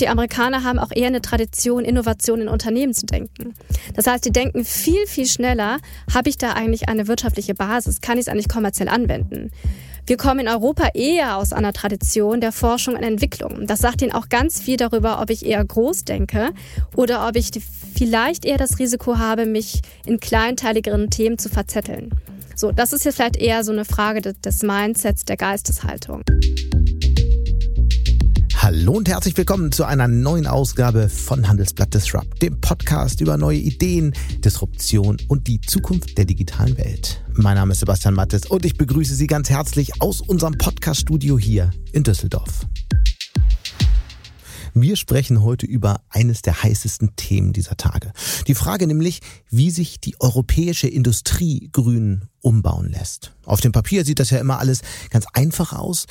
Die Amerikaner haben auch eher eine Tradition, Innovation in Unternehmen zu denken. Das heißt, die denken viel, viel schneller, habe ich da eigentlich eine wirtschaftliche Basis? Kann ich es eigentlich kommerziell anwenden? Wir kommen in Europa eher aus einer Tradition der Forschung und Entwicklung. Das sagt Ihnen auch ganz viel darüber, ob ich eher groß denke oder ob ich vielleicht eher das Risiko habe, mich in kleinteiligeren Themen zu verzetteln. So, das ist jetzt vielleicht eher so eine Frage des Mindsets, der Geisteshaltung. Hallo und herzlich willkommen zu einer neuen Ausgabe von Handelsblatt Disrupt, dem Podcast über neue Ideen, Disruption und die Zukunft der digitalen Welt. Mein Name ist Sebastian Mattes und ich begrüße Sie ganz herzlich aus unserem Podcast-Studio hier in Düsseldorf. Wir sprechen heute über eines der heißesten Themen dieser Tage. Die Frage nämlich, wie sich die europäische Industrie grün umbauen lässt. Auf dem Papier sieht das ja immer alles ganz einfach aus.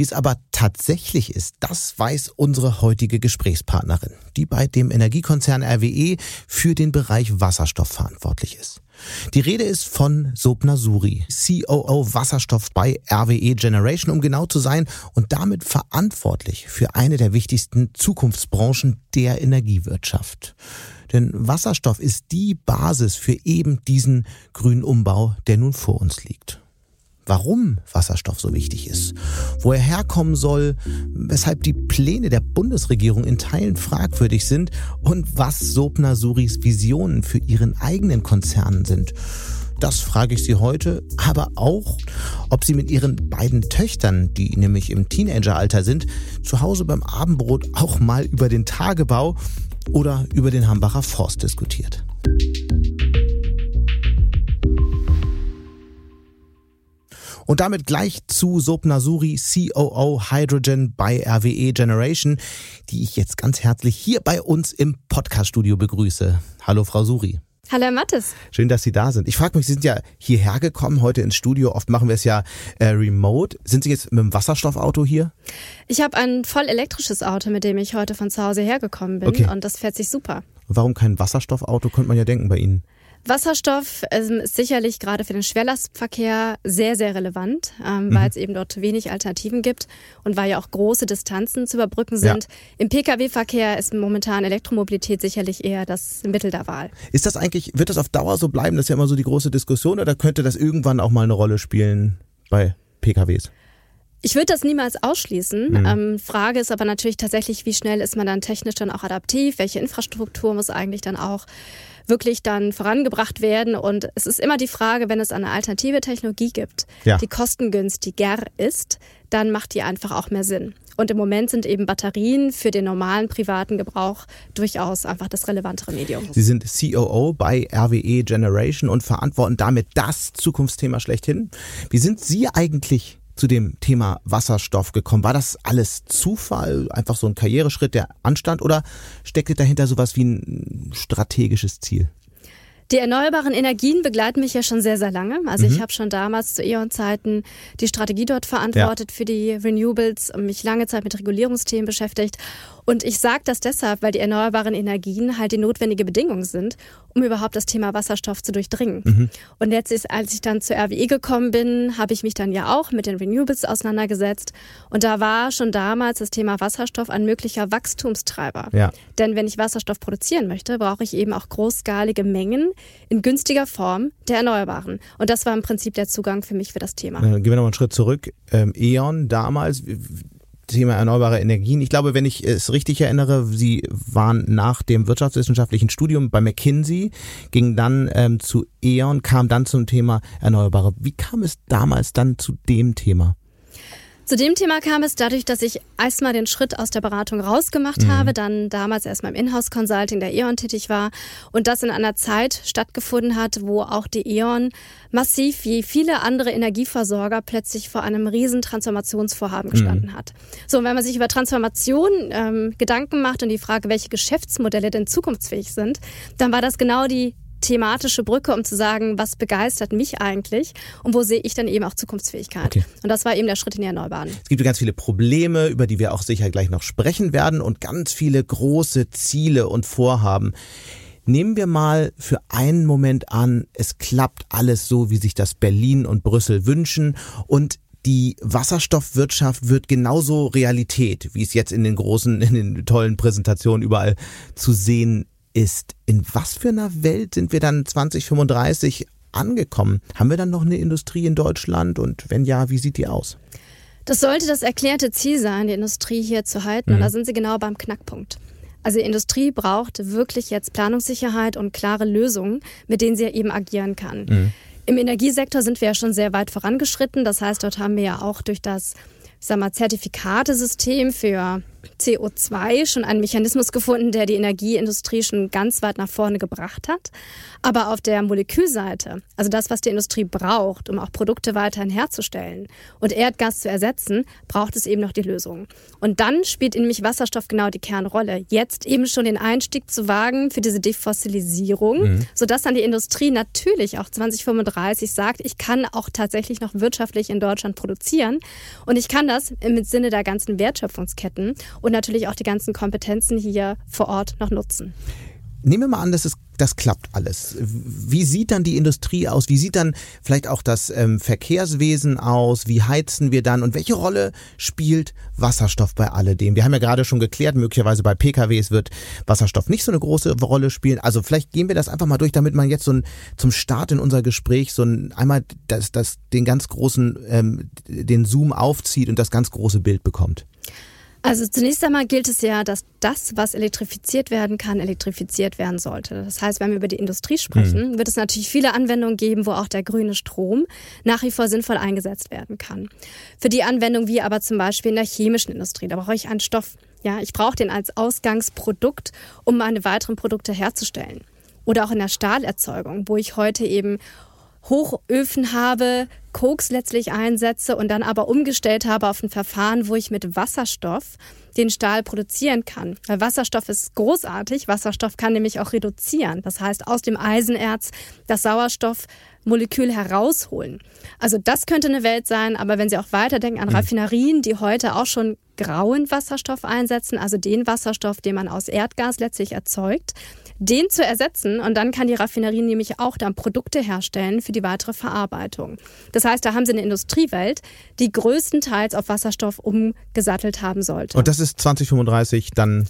Wie es aber tatsächlich ist, das weiß unsere heutige Gesprächspartnerin, die bei dem Energiekonzern RWE für den Bereich Wasserstoff verantwortlich ist. Die Rede ist von Sopna Suri, COO Wasserstoff bei RWE Generation, um genau zu sein, und damit verantwortlich für eine der wichtigsten Zukunftsbranchen der Energiewirtschaft. Denn Wasserstoff ist die Basis für eben diesen grünen Umbau, der nun vor uns liegt warum Wasserstoff so wichtig ist, wo er herkommen soll, weshalb die Pläne der Bundesregierung in Teilen fragwürdig sind und was Sopna Suris Visionen für ihren eigenen Konzern sind. Das frage ich Sie heute, aber auch, ob Sie mit Ihren beiden Töchtern, die nämlich im Teenageralter sind, zu Hause beim Abendbrot auch mal über den Tagebau oder über den Hambacher Forst diskutiert. Und damit gleich zu Sopna Suri, COO Hydrogen bei RWE Generation, die ich jetzt ganz herzlich hier bei uns im Podcaststudio begrüße. Hallo, Frau Suri. Hallo Herr Mattes. Schön, dass Sie da sind. Ich frage mich, Sie sind ja hierher gekommen, heute ins Studio. Oft machen wir es ja äh, remote. Sind Sie jetzt mit dem Wasserstoffauto hier? Ich habe ein voll elektrisches Auto, mit dem ich heute von zu Hause hergekommen bin. Okay. Und das fährt sich super. Warum kein Wasserstoffauto, könnte man ja denken bei Ihnen? Wasserstoff ähm, ist sicherlich gerade für den Schwerlastverkehr sehr, sehr relevant, ähm, mhm. weil es eben dort wenig Alternativen gibt und weil ja auch große Distanzen zu überbrücken sind. Ja. Im Pkw-Verkehr ist momentan Elektromobilität sicherlich eher das Mittel der Wahl. Ist das eigentlich, wird das auf Dauer so bleiben? Das ist ja immer so die große Diskussion oder könnte das irgendwann auch mal eine Rolle spielen bei PKWs? Ich würde das niemals ausschließen. Mhm. Ähm, Frage ist aber natürlich tatsächlich, wie schnell ist man dann technisch dann auch adaptiv? Welche Infrastruktur muss eigentlich dann auch wirklich dann vorangebracht werden. Und es ist immer die Frage, wenn es eine alternative Technologie gibt, ja. die kostengünstiger ist, dann macht die einfach auch mehr Sinn. Und im Moment sind eben Batterien für den normalen privaten Gebrauch durchaus einfach das relevantere Medium. Sie sind COO bei RWE Generation und verantworten damit das Zukunftsthema schlechthin. Wie sind Sie eigentlich zu dem Thema Wasserstoff gekommen? War das alles Zufall, einfach so ein Karriereschritt, der anstand oder steckte dahinter sowas wie ein strategisches Ziel? Die erneuerbaren Energien begleiten mich ja schon sehr, sehr lange. Also mhm. ich habe schon damals zu E.ON-Zeiten die Strategie dort verantwortet ja. für die Renewables und mich lange Zeit mit Regulierungsthemen beschäftigt. Und ich sage das deshalb, weil die erneuerbaren Energien halt die notwendige Bedingung sind, um überhaupt das Thema Wasserstoff zu durchdringen. Mhm. Und jetzt ist, als ich dann zur RWE gekommen bin, habe ich mich dann ja auch mit den Renewables auseinandergesetzt. Und da war schon damals das Thema Wasserstoff ein möglicher Wachstumstreiber. Ja. Denn wenn ich Wasserstoff produzieren möchte, brauche ich eben auch großskalige Mengen in günstiger Form der Erneuerbaren. Und das war im Prinzip der Zugang für mich für das Thema. Dann gehen wir noch einen Schritt zurück. Ähm, E.ON damals, Thema erneuerbare Energien. Ich glaube, wenn ich es richtig erinnere, Sie waren nach dem wirtschaftswissenschaftlichen Studium bei McKinsey, ging dann ähm, zu E.ON, kam dann zum Thema Erneuerbare. Wie kam es damals dann zu dem Thema? Zu dem Thema kam es dadurch, dass ich erstmal den Schritt aus der Beratung rausgemacht mhm. habe, dann damals erstmal im Inhouse-Consulting der E.ON tätig war und das in einer Zeit stattgefunden hat, wo auch die E.ON massiv wie viele andere Energieversorger plötzlich vor einem riesen Transformationsvorhaben gestanden mhm. hat. So, und wenn man sich über Transformation ähm, Gedanken macht und die Frage, welche Geschäftsmodelle denn zukunftsfähig sind, dann war das genau die thematische Brücke, um zu sagen, was begeistert mich eigentlich und wo sehe ich dann eben auch Zukunftsfähigkeit. Okay. Und das war eben der Schritt in die Erneuerbaren. Es gibt ganz viele Probleme, über die wir auch sicher gleich noch sprechen werden und ganz viele große Ziele und Vorhaben. Nehmen wir mal für einen Moment an, es klappt alles so, wie sich das Berlin und Brüssel wünschen und die Wasserstoffwirtschaft wird genauso Realität, wie es jetzt in den großen, in den tollen Präsentationen überall zu sehen ist. In was für einer Welt sind wir dann 2035 angekommen? Haben wir dann noch eine Industrie in Deutschland und wenn ja, wie sieht die aus? Das sollte das erklärte Ziel sein, die Industrie hier zu halten. Mhm. Und da sind Sie genau beim Knackpunkt. Also die Industrie braucht wirklich jetzt Planungssicherheit und klare Lösungen, mit denen sie eben agieren kann. Mhm. Im Energiesektor sind wir ja schon sehr weit vorangeschritten. Das heißt, dort haben wir ja auch durch das ich sag mal, Zertifikatesystem für CO2 schon einen Mechanismus gefunden, der die Energieindustrie schon ganz weit nach vorne gebracht hat. Aber auf der Molekülseite, also das, was die Industrie braucht, um auch Produkte weiterhin herzustellen und Erdgas zu ersetzen, braucht es eben noch die Lösung. Und dann spielt in mich Wasserstoff genau die Kernrolle. Jetzt eben schon den Einstieg zu wagen für diese Defossilisierung, mhm. sodass dann die Industrie natürlich auch 2035 sagt, ich kann auch tatsächlich noch wirtschaftlich in Deutschland produzieren und ich kann das im Sinne der ganzen Wertschöpfungsketten und natürlich auch die ganzen Kompetenzen hier vor Ort noch nutzen. Nehmen wir mal an, dass es, das klappt alles. Wie sieht dann die Industrie aus? Wie sieht dann vielleicht auch das ähm, Verkehrswesen aus? Wie heizen wir dann? Und welche Rolle spielt Wasserstoff bei alledem? Wir haben ja gerade schon geklärt, möglicherweise bei PKWs wird Wasserstoff nicht so eine große Rolle spielen. Also vielleicht gehen wir das einfach mal durch, damit man jetzt so ein, zum Start in unser Gespräch so ein, einmal das, das, den ganz großen, ähm, den Zoom aufzieht und das ganz große Bild bekommt. Also zunächst einmal gilt es ja, dass das, was elektrifiziert werden kann, elektrifiziert werden sollte. Das heißt, wenn wir über die Industrie sprechen, mhm. wird es natürlich viele Anwendungen geben, wo auch der grüne Strom nach wie vor sinnvoll eingesetzt werden kann. Für die Anwendung wie aber zum Beispiel in der chemischen Industrie, da brauche ich einen Stoff. Ja, ich brauche den als Ausgangsprodukt, um meine weiteren Produkte herzustellen. Oder auch in der Stahlerzeugung, wo ich heute eben Hochöfen habe, Koks letztlich einsetze und dann aber umgestellt habe auf ein Verfahren, wo ich mit Wasserstoff den Stahl produzieren kann. Weil Wasserstoff ist großartig. Wasserstoff kann nämlich auch reduzieren. Das heißt, aus dem Eisenerz das Sauerstoffmolekül herausholen. Also das könnte eine Welt sein, aber wenn Sie auch weiterdenken an mhm. Raffinerien, die heute auch schon grauen Wasserstoff einsetzen, also den Wasserstoff, den man aus Erdgas letztlich erzeugt, den zu ersetzen und dann kann die Raffinerie nämlich auch dann Produkte herstellen für die weitere Verarbeitung. Das heißt, da haben sie eine Industriewelt, die größtenteils auf Wasserstoff umgesattelt haben sollte. Und das ist 2035 dann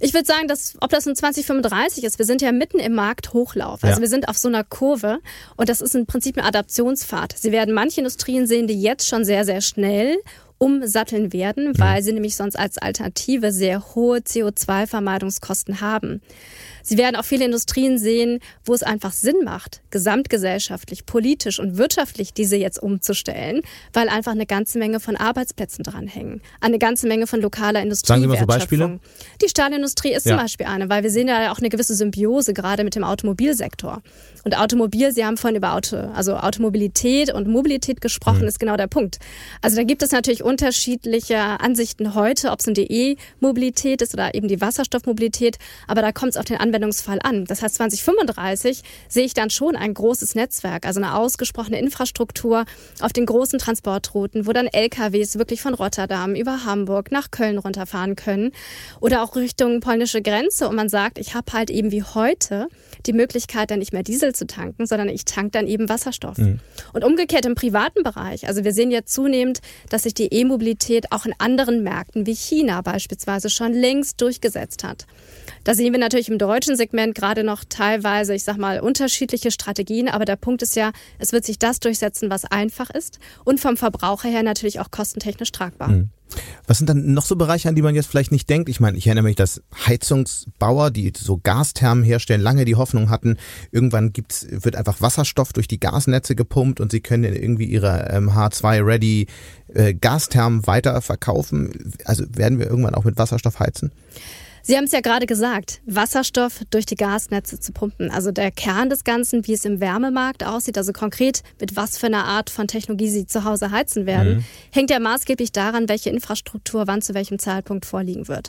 ich würde sagen, dass, ob das in 2035 ist, wir sind ja mitten im Markthochlauf. Also ja. wir sind auf so einer Kurve und das ist im Prinzip eine Adaptionsfahrt. Sie werden manche Industrien sehen, die jetzt schon sehr, sehr schnell umsatteln werden, weil sie nämlich sonst als Alternative sehr hohe CO2-Vermeidungskosten haben. Sie werden auch viele Industrien sehen, wo es einfach Sinn macht, gesamtgesellschaftlich, politisch und wirtschaftlich diese jetzt umzustellen, weil einfach eine ganze Menge von Arbeitsplätzen dranhängen, eine ganze Menge von lokaler Industrie. Sagen Sie mal so Beispiele? Die Stahlindustrie ist ja. zum Beispiel eine, weil wir sehen ja auch eine gewisse Symbiose gerade mit dem Automobilsektor. Und Automobil, Sie haben vorhin über Auto, also Automobilität und Mobilität gesprochen, mhm. ist genau der Punkt. Also da gibt es natürlich unterschiedliche Ansichten heute, ob es eine E-Mobilität ist oder eben die Wasserstoffmobilität, aber da kommt es auf den Anwendungsfall an. Das heißt, 2035 sehe ich dann schon ein großes Netzwerk, also eine ausgesprochene Infrastruktur auf den großen Transportrouten, wo dann LKWs wirklich von Rotterdam über Hamburg nach Köln runterfahren können oder auch Richtung polnische Grenze und man sagt, ich habe halt eben wie heute die Möglichkeit, dann nicht mehr Diesel zu tanken, sondern ich tank dann eben Wasserstoff. Mhm. Und umgekehrt im privaten Bereich. Also wir sehen ja zunehmend, dass sich die E-Mobilität auch in anderen Märkten wie China beispielsweise schon längst durchgesetzt hat. Da sehen wir natürlich im deutschen Segment gerade noch teilweise, ich sag mal, unterschiedliche Strategien. Aber der Punkt ist ja, es wird sich das durchsetzen, was einfach ist und vom Verbraucher her natürlich auch kostentechnisch tragbar. Mhm. Was sind dann noch so Bereiche, an die man jetzt vielleicht nicht denkt? Ich meine, ich erinnere mich, dass Heizungsbauer, die so Gasthermen herstellen, lange die Hoffnung hatten, irgendwann gibt's, wird einfach Wasserstoff durch die Gasnetze gepumpt und sie können irgendwie ihre ähm, H2-Ready äh, Gasthermen weiter verkaufen. Also werden wir irgendwann auch mit Wasserstoff heizen? Sie haben es ja gerade gesagt, Wasserstoff durch die Gasnetze zu pumpen. Also der Kern des Ganzen, wie es im Wärmemarkt aussieht, also konkret mit was für einer Art von Technologie Sie zu Hause heizen werden, mhm. hängt ja maßgeblich daran, welche Infrastruktur wann zu welchem Zeitpunkt vorliegen wird.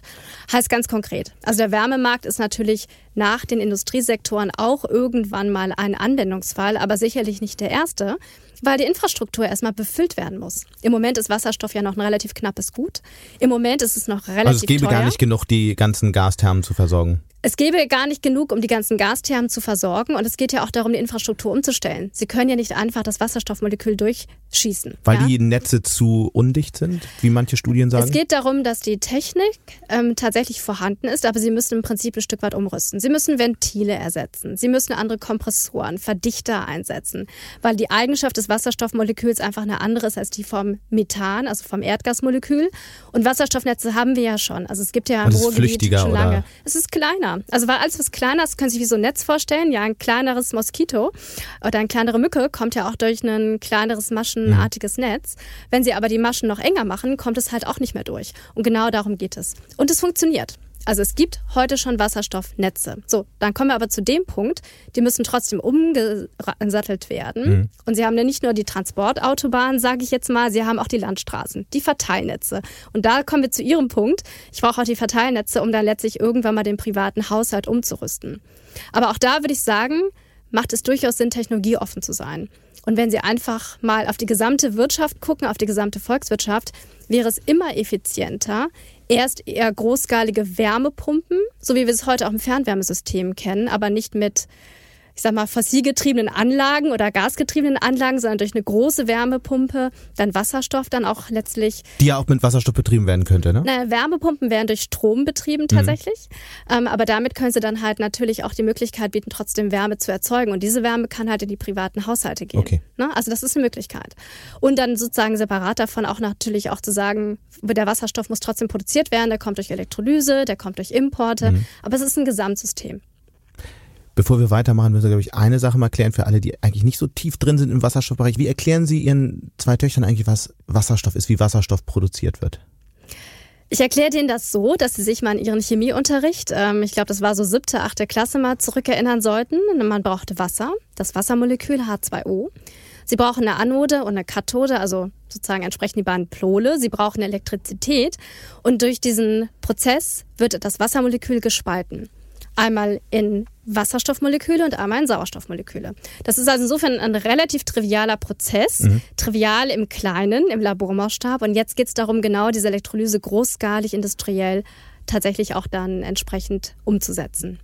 Heißt ganz konkret, also der Wärmemarkt ist natürlich nach den Industriesektoren auch irgendwann mal ein Anwendungsfall, aber sicherlich nicht der erste weil die Infrastruktur erstmal befüllt werden muss. Im Moment ist Wasserstoff ja noch ein relativ knappes Gut. Im Moment ist es noch relativ Also es gäbe teuer. gar nicht genug, die ganzen Gasthermen zu versorgen. Es gäbe gar nicht genug, um die ganzen Gasthermen zu versorgen. Und es geht ja auch darum, die Infrastruktur umzustellen. Sie können ja nicht einfach das Wasserstoffmolekül durchschießen. Weil ja? die Netze zu undicht sind, wie manche Studien sagen? Es geht darum, dass die Technik ähm, tatsächlich vorhanden ist, aber sie müssen im Prinzip ein Stück weit umrüsten. Sie müssen Ventile ersetzen. Sie müssen andere Kompressoren, Verdichter einsetzen. Weil die Eigenschaft des Wasserstoffmoleküls einfach eine andere ist als die vom Methan, also vom Erdgasmolekül. Und Wasserstoffnetze haben wir ja schon. Also es gibt ja im Ruhrgebiet schon lange. Oder? Es ist kleiner. Also weil alles was kleiner ist, können Sie sich wie so ein Netz vorstellen. Ja, ein kleineres Moskito oder eine kleinere Mücke kommt ja auch durch ein kleineres maschenartiges mhm. Netz. Wenn Sie aber die Maschen noch enger machen, kommt es halt auch nicht mehr durch. Und genau darum geht es. Und es funktioniert. Also es gibt heute schon Wasserstoffnetze. So, dann kommen wir aber zu dem Punkt, die müssen trotzdem umgesattelt werden. Mhm. Und sie haben ja nicht nur die Transportautobahnen, sage ich jetzt mal, sie haben auch die Landstraßen, die Verteilnetze. Und da kommen wir zu Ihrem Punkt. Ich brauche auch die Verteilnetze, um dann letztlich irgendwann mal den privaten Haushalt umzurüsten. Aber auch da würde ich sagen, macht es durchaus Sinn, technologieoffen zu sein. Und wenn Sie einfach mal auf die gesamte Wirtschaft gucken, auf die gesamte Volkswirtschaft, wäre es immer effizienter, erst eher großskalige Wärmepumpen, so wie wir es heute auch im Fernwärmesystem kennen, aber nicht mit ich sag mal, fossilgetriebenen Anlagen oder gasgetriebenen Anlagen, sondern durch eine große Wärmepumpe, dann Wasserstoff, dann auch letztlich. Die ja auch mit Wasserstoff betrieben werden könnte, ne? Na, Wärmepumpen werden durch Strom betrieben mhm. tatsächlich. Mhm. Ähm, aber damit können sie dann halt natürlich auch die Möglichkeit bieten, trotzdem Wärme zu erzeugen. Und diese Wärme kann halt in die privaten Haushalte gehen. Okay. Ne? Also das ist eine Möglichkeit. Und dann sozusagen separat davon auch natürlich auch zu sagen, der Wasserstoff muss trotzdem produziert werden, der kommt durch Elektrolyse, der kommt durch Importe. Mhm. Aber es ist ein Gesamtsystem. Bevor wir weitermachen, müssen wir, glaube ich, eine Sache mal klären für alle, die eigentlich nicht so tief drin sind im Wasserstoffbereich. Wie erklären Sie Ihren zwei Töchtern eigentlich, was Wasserstoff ist, wie Wasserstoff produziert wird? Ich erkläre denen das so, dass sie sich mal an ihren Chemieunterricht, ähm, ich glaube, das war so siebte, achte Klasse mal zurückerinnern sollten. Man brauchte Wasser, das Wassermolekül H2O. Sie brauchen eine Anode und eine Kathode, also sozusagen entsprechen die beiden Pole. Sie brauchen Elektrizität und durch diesen Prozess wird das Wassermolekül gespalten. Einmal in Wasserstoffmoleküle und einmal in Sauerstoffmoleküle. Das ist also insofern ein relativ trivialer Prozess, mhm. trivial im Kleinen, im Labormaßstab. Und jetzt geht es darum, genau diese Elektrolyse großskalig, industriell tatsächlich auch dann entsprechend umzusetzen.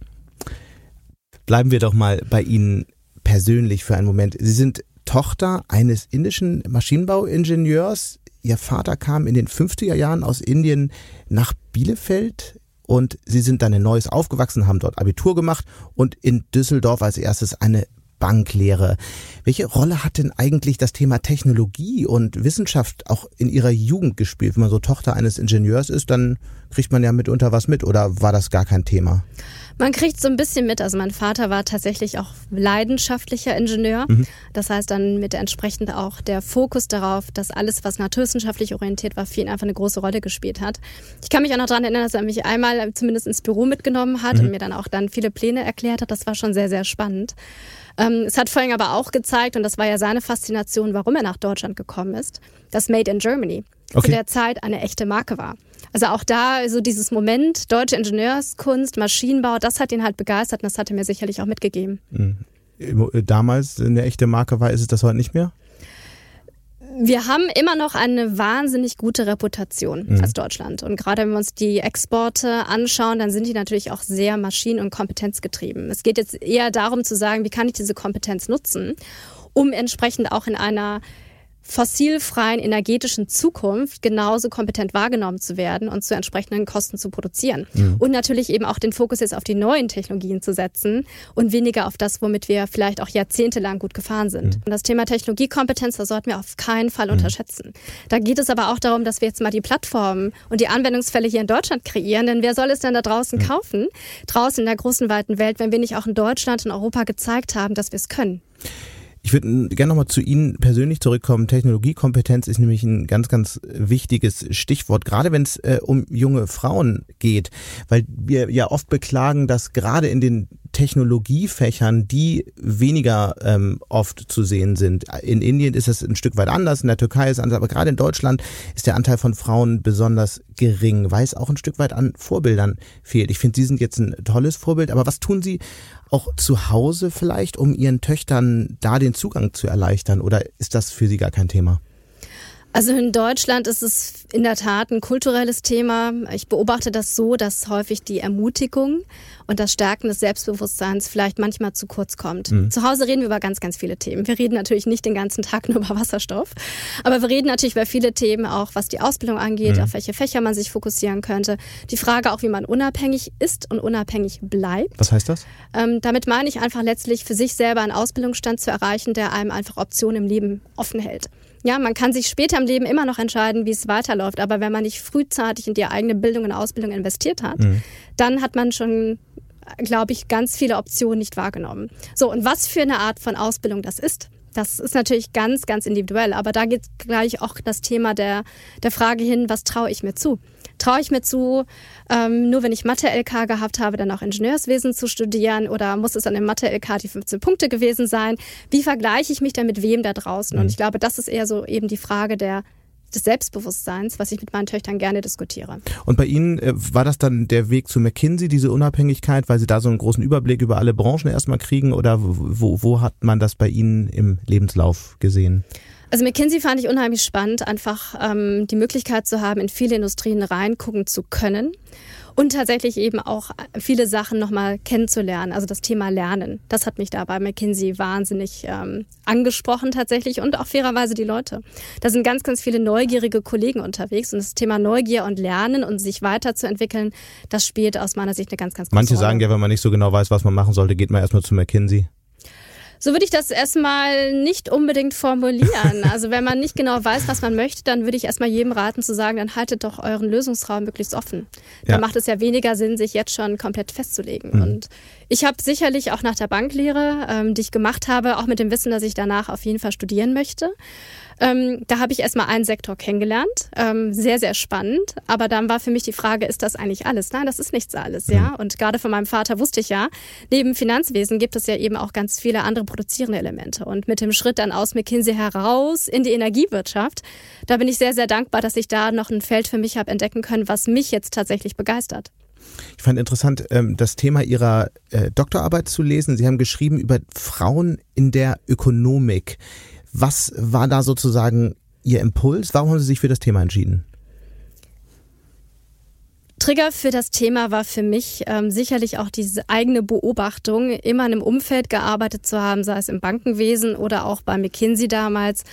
Bleiben wir doch mal bei Ihnen persönlich für einen Moment. Sie sind Tochter eines indischen Maschinenbauingenieurs. Ihr Vater kam in den 50er Jahren aus Indien nach Bielefeld und sie sind dann in Neuss aufgewachsen, haben dort Abitur gemacht und in Düsseldorf als erstes eine Banklehre. Welche Rolle hat denn eigentlich das Thema Technologie und Wissenschaft auch in Ihrer Jugend gespielt? Wenn man so Tochter eines Ingenieurs ist, dann kriegt man ja mitunter was mit oder war das gar kein Thema? Man kriegt so ein bisschen mit. Also mein Vater war tatsächlich auch leidenschaftlicher Ingenieur. Mhm. Das heißt dann mit entsprechend auch der Fokus darauf, dass alles, was naturwissenschaftlich orientiert war, für ihn einfach eine große Rolle gespielt hat. Ich kann mich auch noch daran erinnern, dass er mich einmal zumindest ins Büro mitgenommen hat mhm. und mir dann auch dann viele Pläne erklärt hat. Das war schon sehr, sehr spannend. Ähm, es hat vorhin aber auch gezeigt, und das war ja seine Faszination, warum er nach Deutschland gekommen ist, dass Made in Germany okay. zu der Zeit eine echte Marke war. Also auch da so dieses Moment, deutsche Ingenieurskunst, Maschinenbau, das hat ihn halt begeistert und das hat er mir sicherlich auch mitgegeben. Mhm. Damals eine echte Marke war, ist es das heute nicht mehr? Wir haben immer noch eine wahnsinnig gute Reputation mhm. als Deutschland. Und gerade wenn wir uns die Exporte anschauen, dann sind die natürlich auch sehr maschinen- und kompetenzgetrieben. Es geht jetzt eher darum zu sagen, wie kann ich diese Kompetenz nutzen, um entsprechend auch in einer fossilfreien energetischen Zukunft genauso kompetent wahrgenommen zu werden und zu entsprechenden Kosten zu produzieren. Mhm. Und natürlich eben auch den Fokus jetzt auf die neuen Technologien zu setzen und weniger auf das, womit wir vielleicht auch jahrzehntelang gut gefahren sind. Mhm. Und das Thema Technologiekompetenz, das sollten wir auf keinen Fall mhm. unterschätzen. Da geht es aber auch darum, dass wir jetzt mal die Plattformen und die Anwendungsfälle hier in Deutschland kreieren, denn wer soll es denn da draußen kaufen? Draußen in der großen weiten Welt, wenn wir nicht auch in Deutschland, in Europa gezeigt haben, dass wir es können. Ich würde gerne nochmal zu Ihnen persönlich zurückkommen. Technologiekompetenz ist nämlich ein ganz, ganz wichtiges Stichwort, gerade wenn es äh, um junge Frauen geht, weil wir ja oft beklagen, dass gerade in den Technologiefächern, die weniger ähm, oft zu sehen sind. In Indien ist es ein Stück weit anders, in der Türkei ist es anders, aber gerade in Deutschland ist der Anteil von Frauen besonders gering, weil es auch ein Stück weit an Vorbildern fehlt. Ich finde, Sie sind jetzt ein tolles Vorbild, aber was tun Sie auch zu Hause vielleicht, um ihren Töchtern da den Zugang zu erleichtern? Oder ist das für sie gar kein Thema? Also in Deutschland ist es in der Tat ein kulturelles Thema. Ich beobachte das so, dass häufig die Ermutigung und das Stärken des Selbstbewusstseins vielleicht manchmal zu kurz kommt. Mhm. Zu Hause reden wir über ganz, ganz viele Themen. Wir reden natürlich nicht den ganzen Tag nur über Wasserstoff, aber wir reden natürlich über viele Themen, auch was die Ausbildung angeht, mhm. auf welche Fächer man sich fokussieren könnte. Die Frage auch, wie man unabhängig ist und unabhängig bleibt. Was heißt das? Ähm, damit meine ich einfach letztlich für sich selber einen Ausbildungsstand zu erreichen, der einem einfach Optionen im Leben offen hält. Ja, man kann sich später im Leben immer noch entscheiden, wie es weiterläuft. Aber wenn man nicht frühzeitig in die eigene Bildung und Ausbildung investiert hat, mhm. dann hat man schon, glaube ich, ganz viele Optionen nicht wahrgenommen. So, und was für eine Art von Ausbildung das ist, das ist natürlich ganz, ganz individuell. Aber da geht gleich auch das Thema der, der Frage hin, was traue ich mir zu? traue ich mir zu, ähm, nur wenn ich Mathe-LK gehabt habe, dann auch Ingenieurswesen zu studieren oder muss es dann im Mathe-LK die 15 Punkte gewesen sein? Wie vergleiche ich mich dann mit wem da draußen? Mhm. Und ich glaube, das ist eher so eben die Frage der des Selbstbewusstseins, was ich mit meinen Töchtern gerne diskutiere. Und bei Ihnen äh, war das dann der Weg zu McKinsey, diese Unabhängigkeit, weil Sie da so einen großen Überblick über alle Branchen erstmal kriegen oder wo, wo hat man das bei Ihnen im Lebenslauf gesehen? Also McKinsey fand ich unheimlich spannend, einfach ähm, die Möglichkeit zu haben, in viele Industrien reingucken zu können und tatsächlich eben auch viele Sachen nochmal kennenzulernen. Also das Thema Lernen, das hat mich da bei McKinsey wahnsinnig ähm, angesprochen tatsächlich und auch fairerweise die Leute. Da sind ganz, ganz viele neugierige Kollegen unterwegs und das Thema Neugier und Lernen und sich weiterzuentwickeln, das spielt aus meiner Sicht eine ganz, ganz große Manche Rolle. sagen ja, wenn man nicht so genau weiß, was man machen sollte, geht man erstmal zu McKinsey. So würde ich das erstmal nicht unbedingt formulieren. Also wenn man nicht genau weiß, was man möchte, dann würde ich erstmal jedem raten zu sagen, dann haltet doch euren Lösungsraum möglichst offen. Ja. Dann macht es ja weniger Sinn, sich jetzt schon komplett festzulegen. Mhm. Und ich habe sicherlich auch nach der Banklehre, ähm, die ich gemacht habe, auch mit dem Wissen, dass ich danach auf jeden Fall studieren möchte, ähm, da habe ich erstmal einen Sektor kennengelernt. Ähm, sehr, sehr spannend. Aber dann war für mich die Frage, ist das eigentlich alles? Nein, das ist nichts alles, ja. Mhm. Und gerade von meinem Vater wusste ich ja, neben Finanzwesen gibt es ja eben auch ganz viele andere produzierende Elemente. Und mit dem Schritt dann aus McKinsey heraus in die Energiewirtschaft, da bin ich sehr, sehr dankbar, dass ich da noch ein Feld für mich habe entdecken können, was mich jetzt tatsächlich begeistert. Ich fand interessant, ähm, das Thema Ihrer äh, Doktorarbeit zu lesen. Sie haben geschrieben über Frauen in der Ökonomik. Was war da sozusagen Ihr Impuls? Warum haben Sie sich für das Thema entschieden? Trigger für das Thema war für mich ähm, sicherlich auch diese eigene Beobachtung, immer in einem Umfeld gearbeitet zu haben, sei es im Bankenwesen oder auch bei McKinsey damals,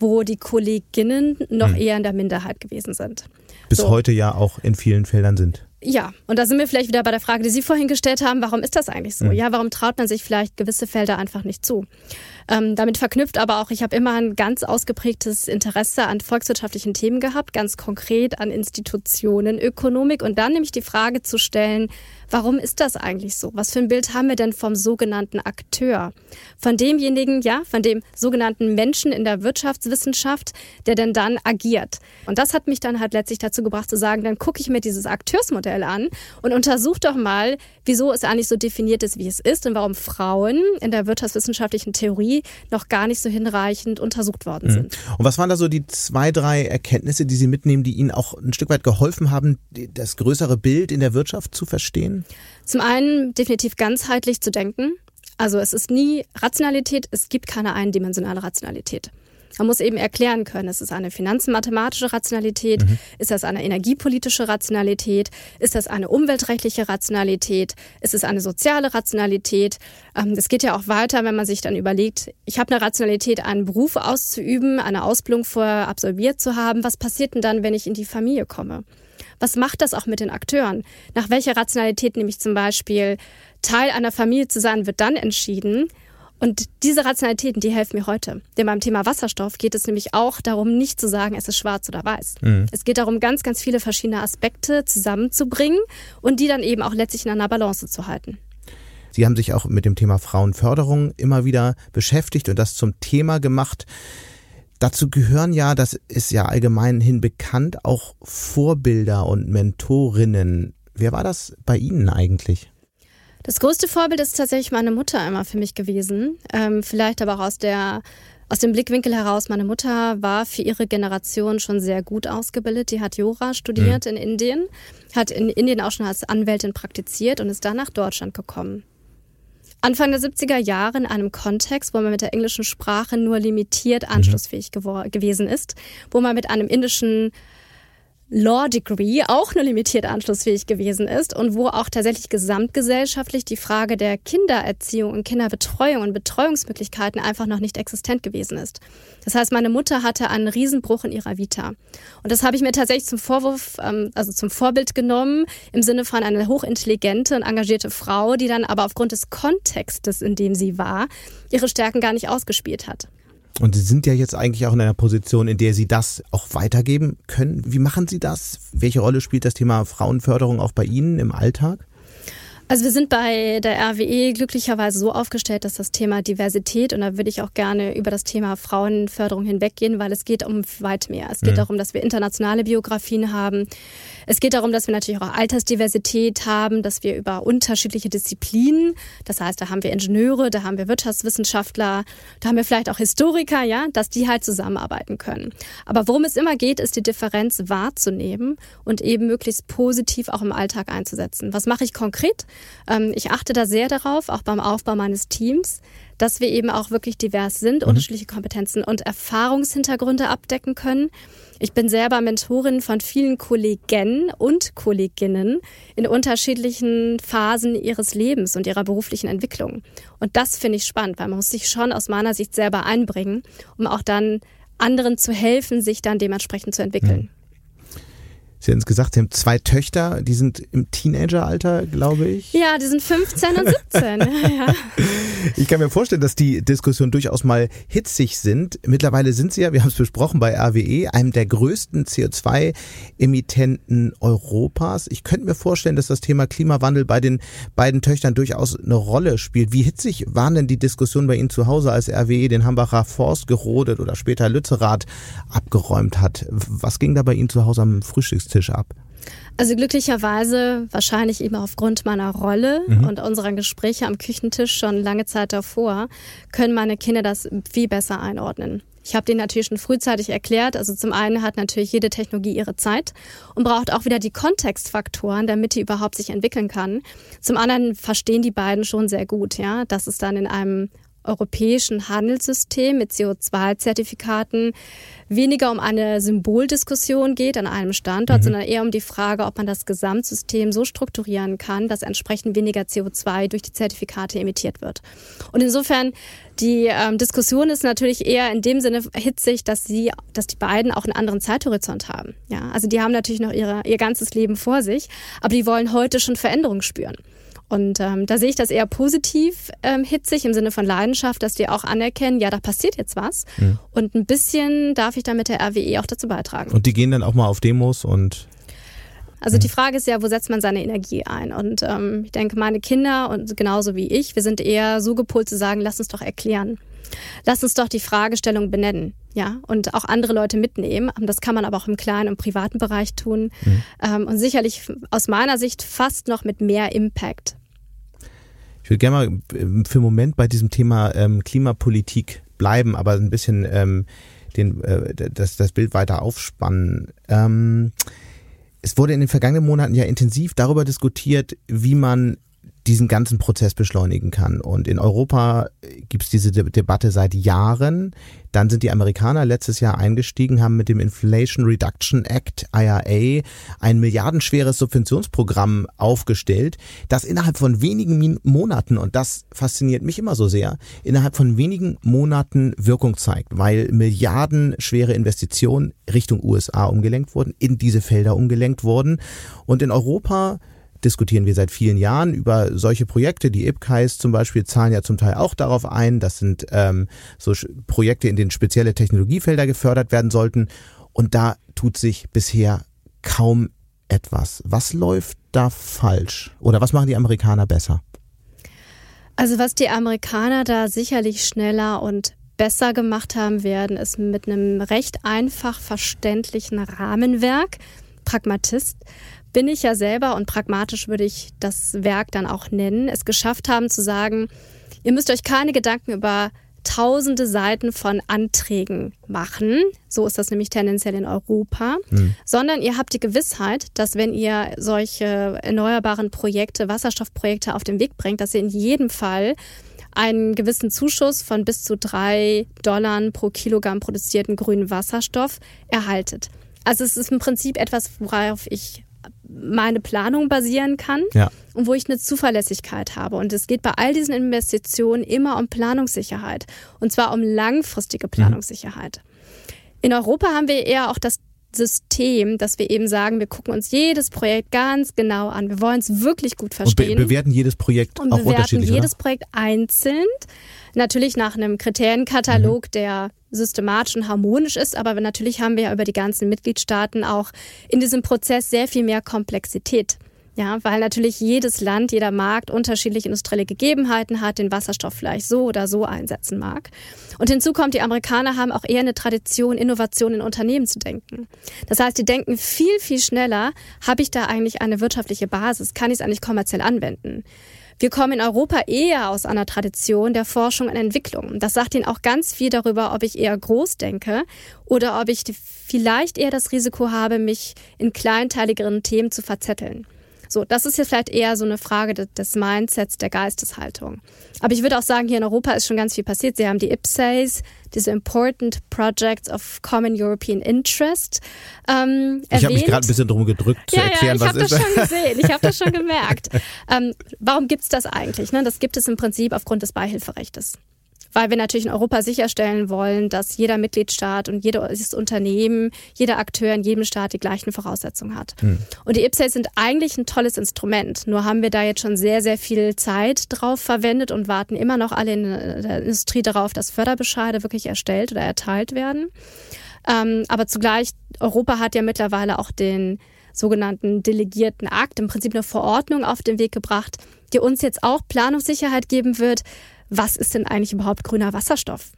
wo die Kolleginnen noch hm. eher in der Minderheit gewesen sind. Bis so. heute ja auch in vielen Feldern sind. Ja, und da sind wir vielleicht wieder bei der Frage, die Sie vorhin gestellt haben, warum ist das eigentlich so? Mhm. Ja, warum traut man sich vielleicht gewisse Felder einfach nicht zu? Ähm, damit verknüpft aber auch, ich habe immer ein ganz ausgeprägtes Interesse an volkswirtschaftlichen Themen gehabt, ganz konkret an Institutionen, Ökonomik. Und dann nämlich die Frage zu stellen, Warum ist das eigentlich so? Was für ein Bild haben wir denn vom sogenannten Akteur? Von demjenigen, ja, von dem sogenannten Menschen in der Wirtschaftswissenschaft, der denn dann agiert. Und das hat mich dann halt letztlich dazu gebracht zu sagen, dann gucke ich mir dieses Akteursmodell an und untersuche doch mal, wieso es eigentlich so definiert ist, wie es ist und warum Frauen in der wirtschaftswissenschaftlichen Theorie noch gar nicht so hinreichend untersucht worden mhm. sind. Und was waren da so die zwei, drei Erkenntnisse, die Sie mitnehmen, die Ihnen auch ein Stück weit geholfen haben, das größere Bild in der Wirtschaft zu verstehen? Zum einen definitiv ganzheitlich zu denken. Also es ist nie Rationalität, es gibt keine eindimensionale Rationalität. Man muss eben erklären können, ist es eine finanzmathematische Rationalität, mhm. ist das eine energiepolitische Rationalität, ist das eine umweltrechtliche Rationalität, ist es eine soziale Rationalität. Ähm, es geht ja auch weiter, wenn man sich dann überlegt, ich habe eine Rationalität, einen Beruf auszuüben, eine Ausbildung vorher absolviert zu haben. Was passiert denn dann, wenn ich in die Familie komme? Was macht das auch mit den Akteuren? Nach welcher Rationalität nämlich zum Beispiel Teil einer Familie zu sein, wird dann entschieden. Und diese Rationalitäten, die helfen mir heute. Denn beim Thema Wasserstoff geht es nämlich auch darum, nicht zu sagen, es ist schwarz oder weiß. Mhm. Es geht darum, ganz, ganz viele verschiedene Aspekte zusammenzubringen und die dann eben auch letztlich in einer Balance zu halten. Sie haben sich auch mit dem Thema Frauenförderung immer wieder beschäftigt und das zum Thema gemacht. Dazu gehören ja, das ist ja allgemein hin bekannt, auch Vorbilder und Mentorinnen. Wer war das bei Ihnen eigentlich? Das größte Vorbild ist tatsächlich meine Mutter immer für mich gewesen. Ähm, vielleicht aber auch aus der aus dem Blickwinkel heraus, meine Mutter war für ihre Generation schon sehr gut ausgebildet. Die hat Jura studiert mhm. in Indien, hat in Indien auch schon als Anwältin praktiziert und ist dann nach Deutschland gekommen Anfang der 70er Jahre in einem Kontext, wo man mit der englischen Sprache nur limitiert anschlussfähig mhm. gewesen ist, wo man mit einem indischen Law Degree auch nur limitiert anschlussfähig gewesen ist und wo auch tatsächlich gesamtgesellschaftlich die Frage der Kindererziehung und Kinderbetreuung und Betreuungsmöglichkeiten einfach noch nicht existent gewesen ist. Das heißt, meine Mutter hatte einen Riesenbruch in ihrer Vita. Und das habe ich mir tatsächlich zum Vorwurf, ähm, also zum Vorbild genommen, im Sinne von einer hochintelligente und engagierte Frau, die dann aber aufgrund des Kontextes, in dem sie war, ihre Stärken gar nicht ausgespielt hat. Und Sie sind ja jetzt eigentlich auch in einer Position, in der Sie das auch weitergeben können. Wie machen Sie das? Welche Rolle spielt das Thema Frauenförderung auch bei Ihnen im Alltag? Also wir sind bei der RWE glücklicherweise so aufgestellt, dass das Thema Diversität und da würde ich auch gerne über das Thema Frauenförderung hinweggehen, weil es geht um weit mehr. Es geht mhm. darum, dass wir internationale Biografien haben. Es geht darum, dass wir natürlich auch Altersdiversität haben, dass wir über unterschiedliche Disziplinen, das heißt, da haben wir Ingenieure, da haben wir Wirtschaftswissenschaftler, da haben wir vielleicht auch Historiker, ja, dass die halt zusammenarbeiten können. Aber worum es immer geht, ist die Differenz wahrzunehmen und eben möglichst positiv auch im Alltag einzusetzen. Was mache ich konkret? Ähm, ich achte da sehr darauf, auch beim Aufbau meines Teams, dass wir eben auch wirklich divers sind, mhm. unterschiedliche Kompetenzen und Erfahrungshintergründe abdecken können. Ich bin selber Mentorin von vielen Kollegen und Kolleginnen in unterschiedlichen Phasen ihres Lebens und ihrer beruflichen Entwicklung. Und das finde ich spannend, weil man muss sich schon aus meiner Sicht selber einbringen, um auch dann anderen zu helfen, sich dann dementsprechend zu entwickeln. Mhm. Sie haben es gesagt, Sie haben zwei Töchter, die sind im Teenageralter, glaube ich. Ja, die sind 15 und 17. ja. Ich kann mir vorstellen, dass die Diskussionen durchaus mal hitzig sind. Mittlerweile sind Sie ja, wir haben es besprochen, bei RWE, einem der größten CO2-Emittenten Europas. Ich könnte mir vorstellen, dass das Thema Klimawandel bei den beiden Töchtern durchaus eine Rolle spielt. Wie hitzig waren denn die Diskussionen bei Ihnen zu Hause, als RWE den Hambacher Forst gerodet oder später Lützerath abgeräumt hat? Was ging da bei Ihnen zu Hause am Frühstückstisch? Tisch ab? Also glücklicherweise, wahrscheinlich eben aufgrund meiner Rolle mhm. und unserer Gespräche am Küchentisch schon lange Zeit davor, können meine Kinder das viel besser einordnen. Ich habe denen natürlich schon frühzeitig erklärt, also zum einen hat natürlich jede Technologie ihre Zeit und braucht auch wieder die Kontextfaktoren, damit die überhaupt sich entwickeln kann. Zum anderen verstehen die beiden schon sehr gut, ja, dass es dann in einem europäischen Handelssystem mit CO2-Zertifikaten weniger um eine Symboldiskussion geht an einem Standort, mhm. sondern eher um die Frage, ob man das Gesamtsystem so strukturieren kann, dass entsprechend weniger CO2 durch die Zertifikate emittiert wird. Und insofern die ähm, Diskussion ist natürlich eher in dem Sinne hitzig, dass sie, dass die beiden auch einen anderen Zeithorizont haben. Ja, also die haben natürlich noch ihre, ihr ganzes Leben vor sich, aber die wollen heute schon Veränderungen spüren. Und ähm, da sehe ich das eher positiv ähm, hitzig im Sinne von Leidenschaft, dass die auch anerkennen, ja, da passiert jetzt was. Mhm. Und ein bisschen darf ich da mit der RWE auch dazu beitragen. Und die gehen dann auch mal auf Demos und also die Frage ist ja, wo setzt man seine Energie ein? Und ähm, ich denke, meine Kinder und genauso wie ich, wir sind eher so gepolt zu sagen, lass uns doch erklären. Lass uns doch die Fragestellung benennen, ja, und auch andere Leute mitnehmen. Das kann man aber auch im kleinen und privaten Bereich tun. Mhm. Ähm, und sicherlich aus meiner Sicht fast noch mit mehr Impact. Ich würde gerne mal ähm, für einen Moment bei diesem Thema ähm, Klimapolitik bleiben, aber ein bisschen ähm, den, äh, das, das Bild weiter aufspannen. Ähm, es wurde in den vergangenen Monaten ja intensiv darüber diskutiert, wie man diesen ganzen Prozess beschleunigen kann. Und in Europa gibt es diese De Debatte seit Jahren. Dann sind die Amerikaner letztes Jahr eingestiegen, haben mit dem Inflation Reduction Act, IRA, ein milliardenschweres Subventionsprogramm aufgestellt, das innerhalb von wenigen Monaten, und das fasziniert mich immer so sehr, innerhalb von wenigen Monaten Wirkung zeigt, weil milliardenschwere Investitionen Richtung USA umgelenkt wurden, in diese Felder umgelenkt wurden. Und in Europa diskutieren wir seit vielen Jahren über solche Projekte. Die IPCAIs zum Beispiel zahlen ja zum Teil auch darauf ein. Das sind ähm, so Projekte, in denen spezielle Technologiefelder gefördert werden sollten. Und da tut sich bisher kaum etwas. Was läuft da falsch? Oder was machen die Amerikaner besser? Also was die Amerikaner da sicherlich schneller und besser gemacht haben werden, ist mit einem recht einfach verständlichen Rahmenwerk, Pragmatist, bin ich ja selber und pragmatisch würde ich das Werk dann auch nennen, es geschafft haben zu sagen, ihr müsst euch keine Gedanken über tausende Seiten von Anträgen machen. So ist das nämlich tendenziell in Europa. Mhm. Sondern ihr habt die Gewissheit, dass wenn ihr solche erneuerbaren Projekte, Wasserstoffprojekte auf den Weg bringt, dass ihr in jedem Fall einen gewissen Zuschuss von bis zu drei Dollar pro Kilogramm produzierten grünen Wasserstoff erhaltet. Also es ist im Prinzip etwas, worauf ich meine Planung basieren kann ja. und wo ich eine Zuverlässigkeit habe. Und es geht bei all diesen Investitionen immer um Planungssicherheit und zwar um langfristige Planungssicherheit. Mhm. In Europa haben wir eher auch das System, dass wir eben sagen, wir gucken uns jedes Projekt ganz genau an. Wir wollen es wirklich gut verstehen. Und be bewerten jedes Projekt und auch bewerten unterschiedlich, jedes oder? Projekt einzeln. Natürlich nach einem Kriterienkatalog, mhm. der systematisch und harmonisch ist, aber natürlich haben wir ja über die ganzen Mitgliedstaaten auch in diesem Prozess sehr viel mehr Komplexität. Ja, weil natürlich jedes Land, jeder Markt unterschiedliche industrielle Gegebenheiten hat, den Wasserstoff vielleicht so oder so einsetzen mag. Und hinzu kommt, die Amerikaner haben auch eher eine Tradition, Innovation in Unternehmen zu denken. Das heißt, die denken viel, viel schneller, habe ich da eigentlich eine wirtschaftliche Basis? Kann ich es eigentlich kommerziell anwenden? Wir kommen in Europa eher aus einer Tradition der Forschung und Entwicklung. Das sagt Ihnen auch ganz viel darüber, ob ich eher groß denke oder ob ich vielleicht eher das Risiko habe, mich in kleinteiligeren Themen zu verzetteln. So, das ist jetzt vielleicht eher so eine Frage des Mindsets, der Geisteshaltung. Aber ich würde auch sagen, hier in Europa ist schon ganz viel passiert. Sie haben die IPSAs, diese Important Projects of Common European Interest. Ähm, ich habe mich gerade ein bisschen drum gedrückt zu ja, erklären, ja, was ist. Ich habe das schon gesehen, ich habe das schon gemerkt. Ähm, warum gibt es das eigentlich? Ne? Das gibt es im Prinzip aufgrund des Beihilferechtes weil wir natürlich in Europa sicherstellen wollen, dass jeder Mitgliedstaat und jedes Unternehmen, jeder Akteur in jedem Staat die gleichen Voraussetzungen hat. Hm. Und die IPSAs sind eigentlich ein tolles Instrument. Nur haben wir da jetzt schon sehr, sehr viel Zeit drauf verwendet und warten immer noch alle in der Industrie darauf, dass Förderbescheide wirklich erstellt oder erteilt werden. Ähm, aber zugleich, Europa hat ja mittlerweile auch den sogenannten delegierten Akt, im Prinzip eine Verordnung auf den Weg gebracht, die uns jetzt auch Planungssicherheit geben wird, was ist denn eigentlich überhaupt grüner Wasserstoff?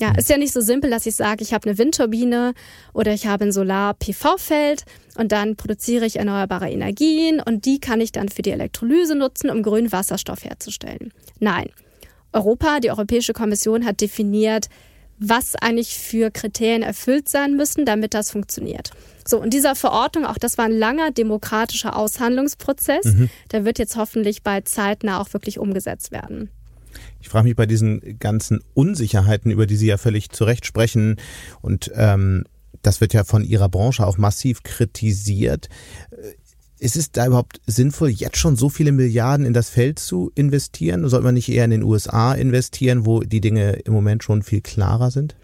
Ja, ist ja nicht so simpel, dass ich sage, ich habe eine Windturbine oder ich habe ein Solar-PV-Feld und dann produziere ich erneuerbare Energien und die kann ich dann für die Elektrolyse nutzen, um grünen Wasserstoff herzustellen. Nein. Europa, die Europäische Kommission hat definiert, was eigentlich für Kriterien erfüllt sein müssen, damit das funktioniert. So, und dieser Verordnung, auch das war ein langer demokratischer Aushandlungsprozess, mhm. der wird jetzt hoffentlich bald zeitnah auch wirklich umgesetzt werden. Ich frage mich bei diesen ganzen Unsicherheiten, über die Sie ja völlig zu Recht sprechen, und ähm, das wird ja von Ihrer Branche auch massiv kritisiert. Äh, ist es da überhaupt sinnvoll, jetzt schon so viele Milliarden in das Feld zu investieren? Sollte man nicht eher in den USA investieren, wo die Dinge im Moment schon viel klarer sind?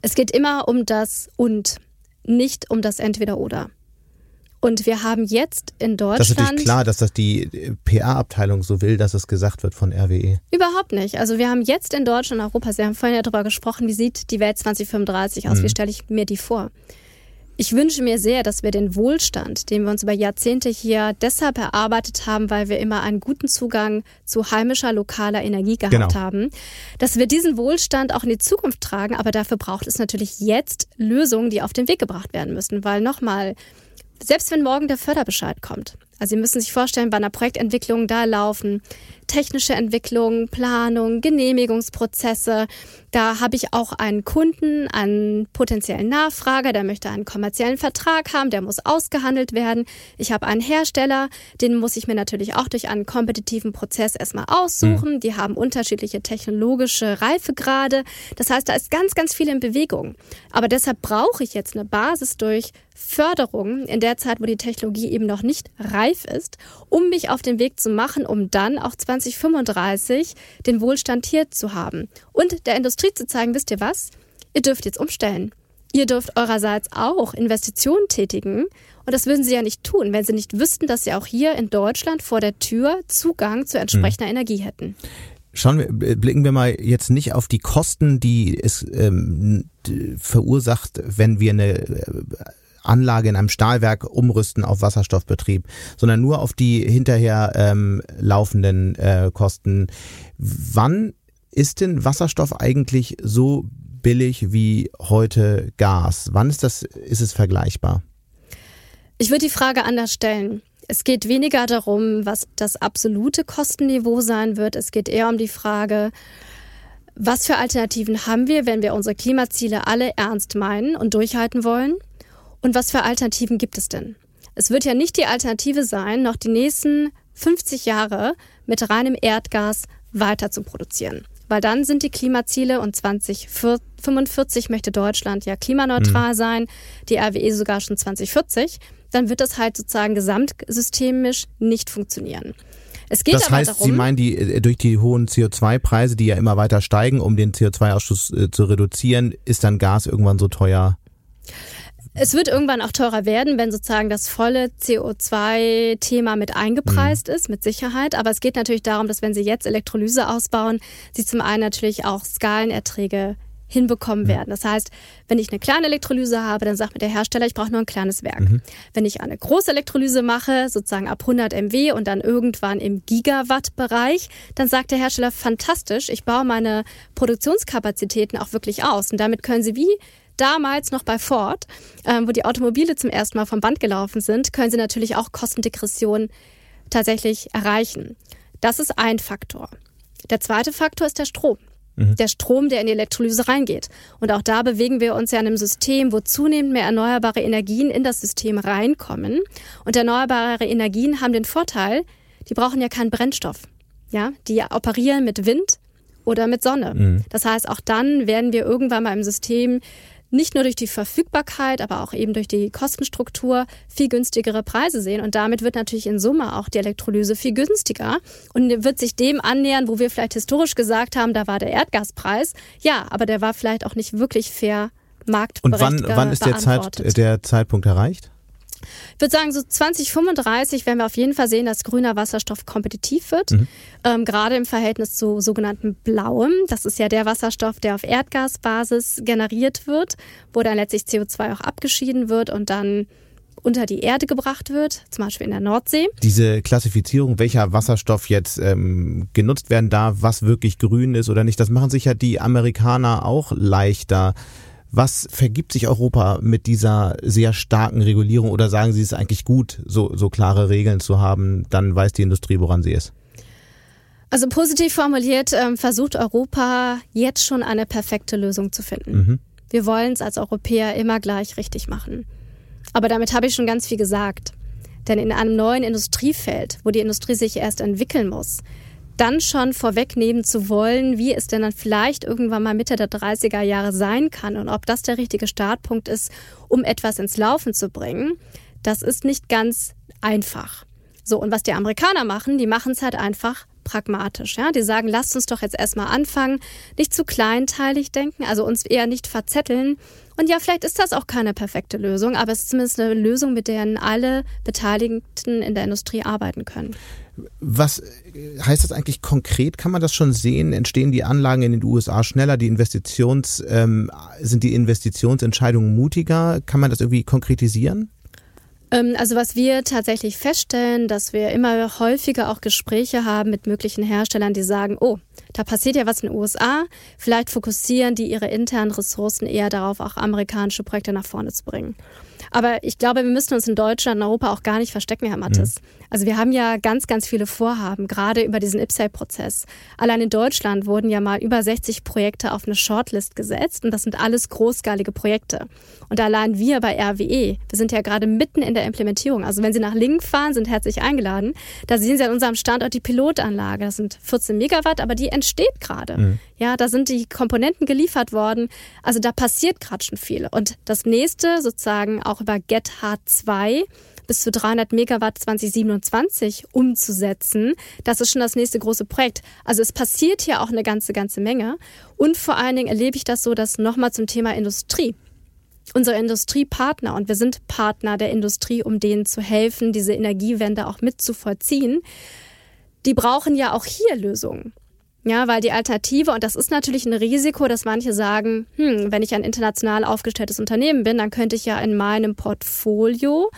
Es geht immer um das Und, nicht um das Entweder-Oder. Und wir haben jetzt in Deutschland. Das ist natürlich klar, dass das die PR-Abteilung so will, dass es gesagt wird von RWE. Überhaupt nicht. Also wir haben jetzt in Deutschland, Europa, Sie haben vorhin ja darüber gesprochen, wie sieht die Welt 2035 aus? Mhm. Wie stelle ich mir die vor? Ich wünsche mir sehr, dass wir den Wohlstand, den wir uns über Jahrzehnte hier deshalb erarbeitet haben, weil wir immer einen guten Zugang zu heimischer, lokaler Energie gehabt genau. haben, dass wir diesen Wohlstand auch in die Zukunft tragen. Aber dafür braucht es natürlich jetzt Lösungen, die auf den Weg gebracht werden müssen. Weil nochmal, selbst wenn morgen der Förderbescheid kommt, also Sie müssen sich vorstellen, bei einer Projektentwicklung da laufen technische Entwicklung, Planung, Genehmigungsprozesse. Da habe ich auch einen Kunden, einen potenziellen Nachfrager, der möchte einen kommerziellen Vertrag haben, der muss ausgehandelt werden. Ich habe einen Hersteller, den muss ich mir natürlich auch durch einen kompetitiven Prozess erstmal aussuchen. Mhm. Die haben unterschiedliche technologische Reifegrade. Das heißt, da ist ganz, ganz viel in Bewegung. Aber deshalb brauche ich jetzt eine Basis durch Förderung in der Zeit, wo die Technologie eben noch nicht reif ist, um mich auf den Weg zu machen, um dann auch 2035 den Wohlstand hier zu haben. Und der Industrie zu zeigen, wisst ihr was? Ihr dürft jetzt umstellen. Ihr dürft eurerseits auch Investitionen tätigen. Und das würden sie ja nicht tun, wenn sie nicht wüssten, dass sie auch hier in Deutschland vor der Tür Zugang zu entsprechender hm. Energie hätten. Schauen wir, blicken wir mal jetzt nicht auf die Kosten, die es ähm, verursacht, wenn wir eine äh, Anlage in einem Stahlwerk umrüsten auf Wasserstoffbetrieb, sondern nur auf die hinterher ähm, laufenden äh, Kosten. Wann ist denn Wasserstoff eigentlich so billig wie heute Gas? Wann ist das, ist es vergleichbar? Ich würde die Frage anders stellen. Es geht weniger darum, was das absolute Kostenniveau sein wird. Es geht eher um die Frage, Was für Alternativen haben wir, wenn wir unsere Klimaziele alle ernst meinen und durchhalten wollen? Und was für Alternativen gibt es denn? Es wird ja nicht die Alternative sein, noch die nächsten 50 Jahre mit reinem Erdgas weiter zu produzieren. Weil dann sind die Klimaziele und 2045 möchte Deutschland ja klimaneutral mhm. sein, die RWE sogar schon 2040. Dann wird das halt sozusagen gesamtsystemisch nicht funktionieren. Es geht das heißt, darum, Sie meinen, die, äh, durch die hohen CO2-Preise, die ja immer weiter steigen, um den CO2-Ausstoß äh, zu reduzieren, ist dann Gas irgendwann so teuer? Es wird irgendwann auch teurer werden, wenn sozusagen das volle CO2-Thema mit eingepreist mhm. ist, mit Sicherheit. Aber es geht natürlich darum, dass wenn Sie jetzt Elektrolyse ausbauen, Sie zum einen natürlich auch Skalenerträge hinbekommen mhm. werden. Das heißt, wenn ich eine kleine Elektrolyse habe, dann sagt mir der Hersteller, ich brauche nur ein kleines Werk. Mhm. Wenn ich eine große Elektrolyse mache, sozusagen ab 100 MW und dann irgendwann im Gigawatt-Bereich, dann sagt der Hersteller, fantastisch, ich baue meine Produktionskapazitäten auch wirklich aus. Und damit können Sie wie damals noch bei Ford, ähm, wo die Automobile zum ersten Mal vom Band gelaufen sind, können Sie natürlich auch Kostendegression tatsächlich erreichen. Das ist ein Faktor. Der zweite Faktor ist der Strom. Mhm. Der Strom, der in die Elektrolyse reingeht. Und auch da bewegen wir uns ja in einem System, wo zunehmend mehr erneuerbare Energien in das System reinkommen. Und erneuerbare Energien haben den Vorteil, die brauchen ja keinen Brennstoff. Ja, die operieren mit Wind oder mit Sonne. Mhm. Das heißt, auch dann werden wir irgendwann mal im System nicht nur durch die Verfügbarkeit, aber auch eben durch die Kostenstruktur viel günstigere Preise sehen. Und damit wird natürlich in Summe auch die Elektrolyse viel günstiger und wird sich dem annähern, wo wir vielleicht historisch gesagt haben, da war der Erdgaspreis. Ja, aber der war vielleicht auch nicht wirklich fair marktberechtigt. Und wann, wann ist der, Zeit, der Zeitpunkt erreicht? Ich würde sagen, so 2035 werden wir auf jeden Fall sehen, dass grüner Wasserstoff kompetitiv wird. Mhm. Ähm, gerade im Verhältnis zu sogenannten blauem. Das ist ja der Wasserstoff, der auf Erdgasbasis generiert wird, wo dann letztlich CO2 auch abgeschieden wird und dann unter die Erde gebracht wird, zum Beispiel in der Nordsee. Diese Klassifizierung, welcher Wasserstoff jetzt ähm, genutzt werden darf, was wirklich grün ist oder nicht, das machen sich ja die Amerikaner auch leichter. Was vergibt sich Europa mit dieser sehr starken Regulierung oder sagen Sie es ist eigentlich gut, so, so klare Regeln zu haben? Dann weiß die Industrie, woran sie ist. Also positiv formuliert ähm, versucht Europa jetzt schon eine perfekte Lösung zu finden. Mhm. Wir wollen es als Europäer immer gleich richtig machen. Aber damit habe ich schon ganz viel gesagt. Denn in einem neuen Industriefeld, wo die Industrie sich erst entwickeln muss, dann schon vorwegnehmen zu wollen, wie es denn dann vielleicht irgendwann mal Mitte der 30er Jahre sein kann und ob das der richtige Startpunkt ist, um etwas ins Laufen zu bringen, das ist nicht ganz einfach. So, und was die Amerikaner machen, die machen es halt einfach pragmatisch. Ja? Die sagen, lasst uns doch jetzt erstmal anfangen, nicht zu kleinteilig denken, also uns eher nicht verzetteln. Und ja, vielleicht ist das auch keine perfekte Lösung, aber es ist zumindest eine Lösung, mit der alle Beteiligten in der Industrie arbeiten können. Was heißt das eigentlich konkret? Kann man das schon sehen? Entstehen die Anlagen in den USA schneller? Die Investitions, ähm, sind die Investitionsentscheidungen mutiger? Kann man das irgendwie konkretisieren? Ähm, also was wir tatsächlich feststellen, dass wir immer häufiger auch Gespräche haben mit möglichen Herstellern, die sagen, oh, da passiert ja was in den USA, vielleicht fokussieren die ihre internen Ressourcen eher darauf, auch amerikanische Projekte nach vorne zu bringen. Aber ich glaube, wir müssen uns in Deutschland und Europa auch gar nicht verstecken, Herr Mattes. Mhm. Also wir haben ja ganz, ganz viele Vorhaben, gerade über diesen IPSAI-Prozess. Allein in Deutschland wurden ja mal über 60 Projekte auf eine Shortlist gesetzt und das sind alles großskalige Projekte. Und allein wir bei RWE, wir sind ja gerade mitten in der Implementierung. Also wenn Sie nach Link fahren, sind herzlich eingeladen. Da sehen Sie an unserem Standort die Pilotanlage. Das sind 14 Megawatt, aber die entsteht gerade. Mhm. Ja, da sind die Komponenten geliefert worden. Also da passiert gerade schon viel. Und das nächste sozusagen auch über GetH2 bis zu 300 Megawatt 2027 umzusetzen. Das ist schon das nächste große Projekt. Also es passiert hier auch eine ganze, ganze Menge. Und vor allen Dingen erlebe ich das so, dass nochmal zum Thema Industrie unsere Industriepartner und wir sind Partner der Industrie, um denen zu helfen, diese Energiewende auch mit zu vollziehen. Die brauchen ja auch hier Lösungen. Ja, weil die Alternative, und das ist natürlich ein Risiko, dass manche sagen, hm, wenn ich ein international aufgestelltes Unternehmen bin, dann könnte ich ja in meinem Portfolio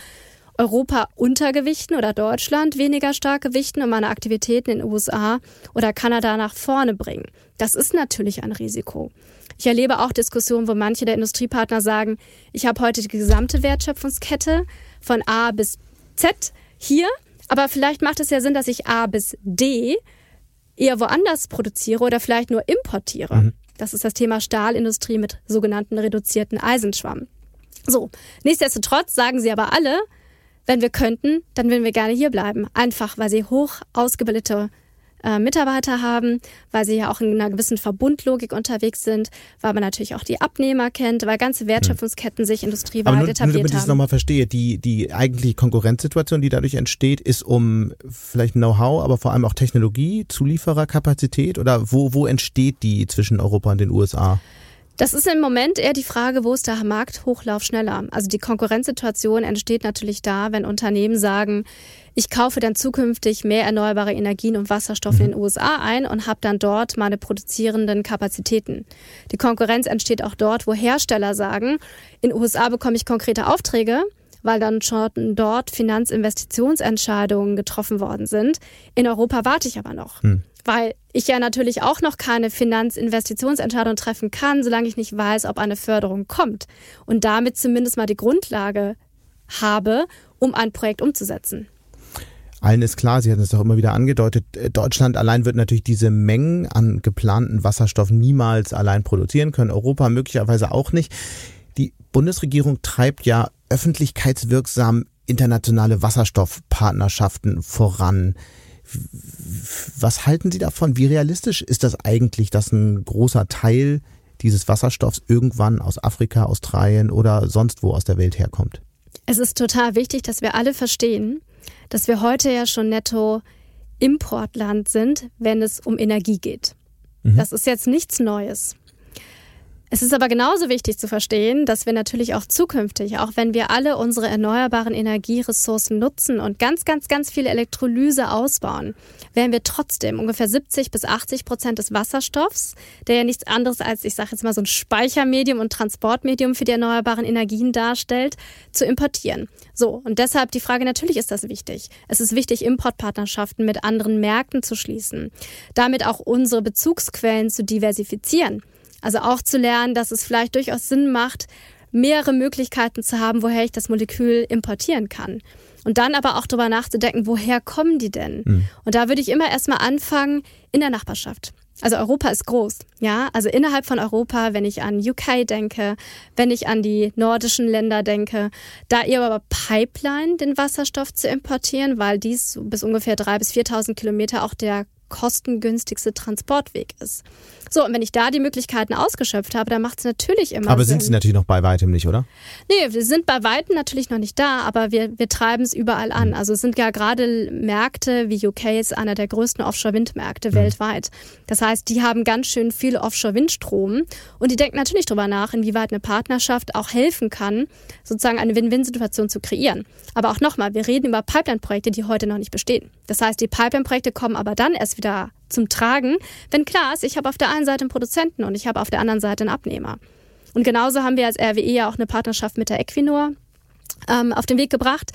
Europa untergewichten oder Deutschland weniger stark gewichten und meine Aktivitäten in den USA oder Kanada nach vorne bringen. Das ist natürlich ein Risiko. Ich erlebe auch Diskussionen, wo manche der Industriepartner sagen, ich habe heute die gesamte Wertschöpfungskette von A bis Z hier, aber vielleicht macht es ja Sinn, dass ich A bis D eher woanders produziere oder vielleicht nur importiere. Mhm. Das ist das Thema Stahlindustrie mit sogenannten reduzierten Eisenschwamm. So, nichtsdestotrotz sagen sie aber alle, wenn wir könnten, dann würden wir gerne hier bleiben. Einfach, weil sie hoch ausgebildete äh, Mitarbeiter haben, weil sie ja auch in einer gewissen Verbundlogik unterwegs sind, weil man natürlich auch die Abnehmer kennt, weil ganze Wertschöpfungsketten sich industrieweit Aber nur, etabliert nur, damit ich es nochmal verstehe, die, die eigentliche Konkurrenzsituation, die dadurch entsteht, ist um vielleicht Know-how, aber vor allem auch Technologie, Zuliefererkapazität oder wo, wo entsteht die zwischen Europa und den USA? Das ist im Moment eher die Frage, wo ist der Markthochlauf schneller? Also die Konkurrenzsituation entsteht natürlich da, wenn Unternehmen sagen, ich kaufe dann zukünftig mehr erneuerbare Energien und Wasserstoff mhm. in den USA ein und habe dann dort meine produzierenden Kapazitäten. Die Konkurrenz entsteht auch dort, wo Hersteller sagen, in den USA bekomme ich konkrete Aufträge, weil dann schon dort Finanzinvestitionsentscheidungen getroffen worden sind. In Europa warte ich aber noch. Mhm weil ich ja natürlich auch noch keine Finanzinvestitionsentscheidung treffen kann, solange ich nicht weiß, ob eine Förderung kommt und damit zumindest mal die Grundlage habe, um ein Projekt umzusetzen. Allen ist klar, Sie hatten es auch immer wieder angedeutet, äh, Deutschland allein wird natürlich diese Mengen an geplanten Wasserstoff niemals allein produzieren können, Europa möglicherweise auch nicht. Die Bundesregierung treibt ja öffentlichkeitswirksam internationale Wasserstoffpartnerschaften voran. Was halten Sie davon? Wie realistisch ist das eigentlich, dass ein großer Teil dieses Wasserstoffs irgendwann aus Afrika, Australien oder sonst wo aus der Welt herkommt? Es ist total wichtig, dass wir alle verstehen, dass wir heute ja schon netto Importland sind, wenn es um Energie geht. Mhm. Das ist jetzt nichts Neues. Es ist aber genauso wichtig zu verstehen, dass wir natürlich auch zukünftig, auch wenn wir alle unsere erneuerbaren Energieressourcen nutzen und ganz, ganz, ganz viel Elektrolyse ausbauen, werden wir trotzdem ungefähr 70 bis 80 Prozent des Wasserstoffs, der ja nichts anderes als, ich sage jetzt mal, so ein Speichermedium und Transportmedium für die erneuerbaren Energien darstellt, zu importieren. So, und deshalb die Frage, natürlich ist das wichtig. Es ist wichtig, Importpartnerschaften mit anderen Märkten zu schließen, damit auch unsere Bezugsquellen zu diversifizieren. Also auch zu lernen, dass es vielleicht durchaus Sinn macht, mehrere Möglichkeiten zu haben, woher ich das Molekül importieren kann. Und dann aber auch darüber nachzudenken, woher kommen die denn? Mhm. Und da würde ich immer erstmal anfangen in der Nachbarschaft. Also Europa ist groß, ja. Also innerhalb von Europa, wenn ich an UK denke, wenn ich an die nordischen Länder denke, da eher aber Pipeline den Wasserstoff zu importieren, weil dies bis ungefähr drei bis 4.000 Kilometer auch der kostengünstigste Transportweg ist. So, und wenn ich da die Möglichkeiten ausgeschöpft habe, dann macht es natürlich immer Aber Sinn. sind sie natürlich noch bei weitem nicht, oder? Nee, wir sind bei weitem natürlich noch nicht da, aber wir, wir treiben es überall an. Mhm. Also es sind ja gerade Märkte wie UK ist einer der größten Offshore-Windmärkte mhm. weltweit. Das heißt, die haben ganz schön viel Offshore-Windstrom und die denken natürlich darüber nach, inwieweit eine Partnerschaft auch helfen kann, sozusagen eine Win-Win-Situation zu kreieren. Aber auch nochmal, wir reden über Pipeline-Projekte, die heute noch nicht bestehen. Das heißt, die Pipeline-Projekte kommen aber dann erst wieder zum Tragen, wenn klar ist, ich habe auf der einen Seite einen Produzenten und ich habe auf der anderen Seite einen Abnehmer. Und genauso haben wir als RWE ja auch eine Partnerschaft mit der Equinor ähm, auf den Weg gebracht,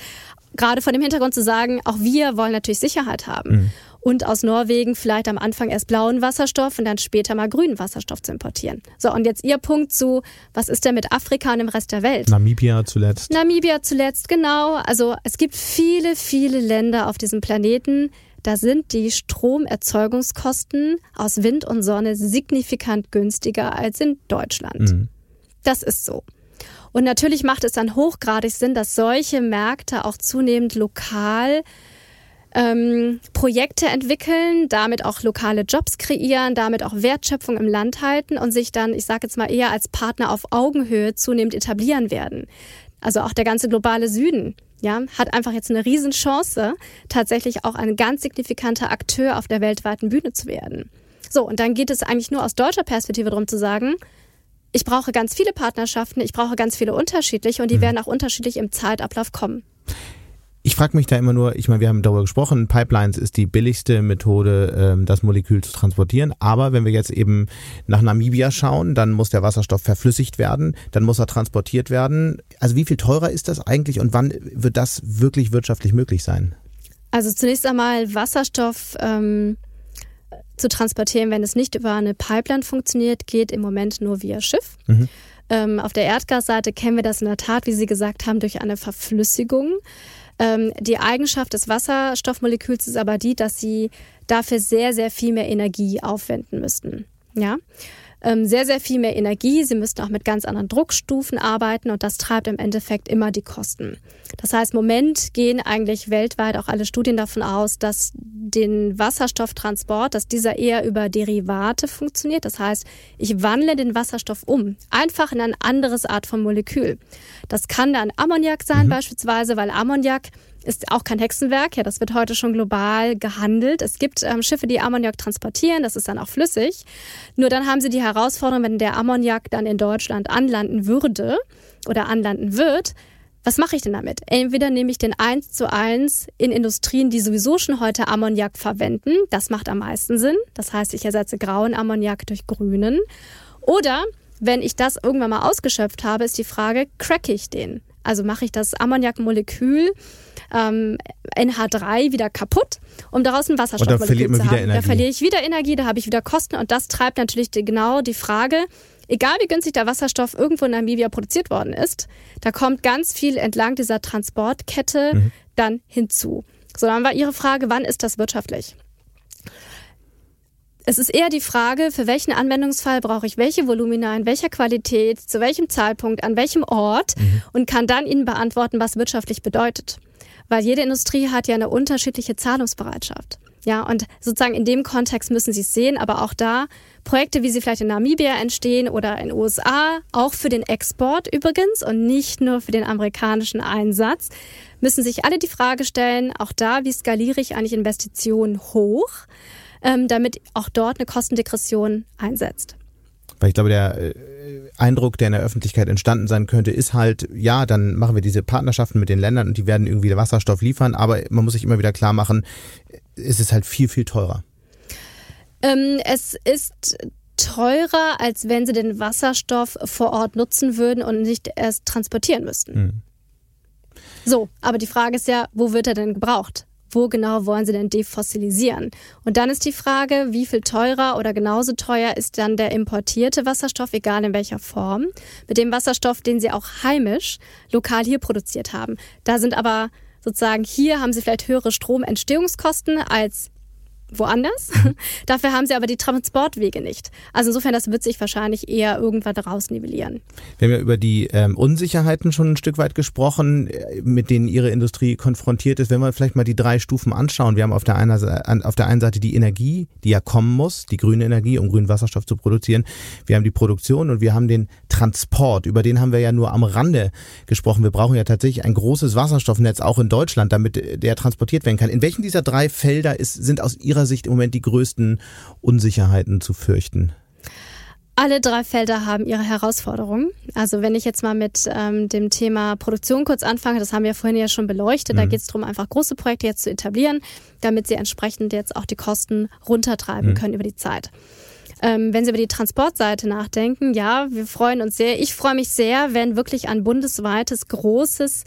gerade vor dem Hintergrund zu sagen, auch wir wollen natürlich Sicherheit haben. Mhm. Und aus Norwegen vielleicht am Anfang erst blauen Wasserstoff und dann später mal grünen Wasserstoff zu importieren. So, und jetzt Ihr Punkt zu, was ist denn mit Afrika und dem Rest der Welt? Namibia zuletzt. Namibia zuletzt, genau. Also es gibt viele, viele Länder auf diesem Planeten, da sind die Stromerzeugungskosten aus Wind und Sonne signifikant günstiger als in Deutschland. Mhm. Das ist so. Und natürlich macht es dann hochgradig Sinn, dass solche Märkte auch zunehmend lokal ähm, Projekte entwickeln, damit auch lokale Jobs kreieren, damit auch Wertschöpfung im Land halten und sich dann, ich sage jetzt mal eher als Partner auf Augenhöhe zunehmend etablieren werden. Also auch der ganze globale Süden ja, hat einfach jetzt eine Riesenchance, tatsächlich auch ein ganz signifikanter Akteur auf der weltweiten Bühne zu werden. So, und dann geht es eigentlich nur aus deutscher Perspektive darum zu sagen, ich brauche ganz viele Partnerschaften, ich brauche ganz viele unterschiedliche und die mhm. werden auch unterschiedlich im Zeitablauf kommen. Ich frage mich da immer nur, ich meine, wir haben darüber gesprochen, Pipelines ist die billigste Methode, ähm, das Molekül zu transportieren. Aber wenn wir jetzt eben nach Namibia schauen, dann muss der Wasserstoff verflüssigt werden, dann muss er transportiert werden. Also wie viel teurer ist das eigentlich und wann wird das wirklich wirtschaftlich möglich sein? Also zunächst einmal Wasserstoff ähm, zu transportieren, wenn es nicht über eine Pipeline funktioniert, geht im Moment nur via Schiff. Mhm. Ähm, auf der Erdgasseite kennen wir das in der Tat, wie Sie gesagt haben, durch eine Verflüssigung. Ähm, die Eigenschaft des Wasserstoffmoleküls ist aber die, dass sie dafür sehr, sehr viel mehr Energie aufwenden müssten. Ja ähm, sehr, sehr viel mehr Energie. Sie müssten auch mit ganz anderen Druckstufen arbeiten und das treibt im Endeffekt immer die Kosten. Das heißt, im Moment gehen eigentlich weltweit auch alle Studien davon aus, dass den Wasserstofftransport, dass dieser eher über Derivate funktioniert. Das heißt, ich wandle den Wasserstoff um, einfach in eine anderes Art von Molekül. Das kann dann Ammoniak sein mhm. beispielsweise, weil Ammoniak ist auch kein Hexenwerk. Ja, das wird heute schon global gehandelt. Es gibt ähm, Schiffe, die Ammoniak transportieren. Das ist dann auch flüssig. Nur dann haben sie die Herausforderung, wenn der Ammoniak dann in Deutschland anlanden würde oder anlanden wird, was mache ich denn damit? Entweder nehme ich den eins zu eins in Industrien, die sowieso schon heute Ammoniak verwenden. Das macht am meisten Sinn. Das heißt, ich ersetze grauen Ammoniak durch grünen. Oder wenn ich das irgendwann mal ausgeschöpft habe, ist die Frage, cracke ich den? Also mache ich das Ammoniakmolekül ähm, NH3 wieder kaputt, um daraus ein Wasserstoffmolekül zu haben. Da verliere ich wieder Energie, da habe ich wieder Kosten und das treibt natürlich die, genau die Frage, egal wie günstig der Wasserstoff irgendwo in Namibia produziert worden ist, da kommt ganz viel entlang dieser Transportkette mhm. dann hinzu. So, dann war Ihre Frage, wann ist das wirtschaftlich? Es ist eher die Frage, für welchen Anwendungsfall brauche ich welche Volumina, in welcher Qualität, zu welchem Zeitpunkt, an welchem Ort mhm. und kann dann Ihnen beantworten, was wirtschaftlich bedeutet. Weil jede Industrie hat ja eine unterschiedliche Zahlungsbereitschaft. Ja, und sozusagen in dem Kontext müssen Sie es sehen, aber auch da Projekte, wie sie vielleicht in Namibia entstehen oder in den USA, auch für den Export übrigens und nicht nur für den amerikanischen Einsatz, müssen sich alle die Frage stellen, auch da, wie skaliere ich eigentlich Investitionen hoch, ähm, damit auch dort eine Kostendegression einsetzt. Weil ich glaube, der äh, Eindruck, der in der Öffentlichkeit entstanden sein könnte, ist halt, ja, dann machen wir diese Partnerschaften mit den Ländern und die werden irgendwie Wasserstoff liefern, aber man muss sich immer wieder klar machen, es ist halt viel, viel teurer. Ähm, es ist teurer, als wenn sie den Wasserstoff vor Ort nutzen würden und nicht erst transportieren müssten. Mhm. So, aber die Frage ist ja, wo wird er denn gebraucht? Wo genau wollen sie denn defossilisieren? Und dann ist die Frage, wie viel teurer oder genauso teuer ist dann der importierte Wasserstoff, egal in welcher Form, mit dem Wasserstoff, den sie auch heimisch lokal hier produziert haben. Da sind aber sozusagen hier haben sie vielleicht höhere Stromentstehungskosten als woanders. Dafür haben sie aber die Transportwege nicht. Also insofern, das wird sich wahrscheinlich eher irgendwann daraus nivellieren. Wir haben ja über die ähm, Unsicherheiten schon ein Stück weit gesprochen, äh, mit denen Ihre Industrie konfrontiert ist. Wenn wir vielleicht mal die drei Stufen anschauen. Wir haben auf der, einen, auf der einen Seite die Energie, die ja kommen muss, die grüne Energie, um grünen Wasserstoff zu produzieren. Wir haben die Produktion und wir haben den Transport. Über den haben wir ja nur am Rande gesprochen. Wir brauchen ja tatsächlich ein großes Wasserstoffnetz auch in Deutschland, damit der transportiert werden kann. In welchen dieser drei Felder ist, sind aus Ihrer Ihrer Sicht im Moment die größten Unsicherheiten zu fürchten? Alle drei Felder haben ihre Herausforderungen. Also wenn ich jetzt mal mit ähm, dem Thema Produktion kurz anfange, das haben wir vorhin ja schon beleuchtet, mhm. da geht es darum, einfach große Projekte jetzt zu etablieren, damit sie entsprechend jetzt auch die Kosten runtertreiben mhm. können über die Zeit. Ähm, wenn Sie über die Transportseite nachdenken, ja, wir freuen uns sehr. Ich freue mich sehr, wenn wirklich ein bundesweites großes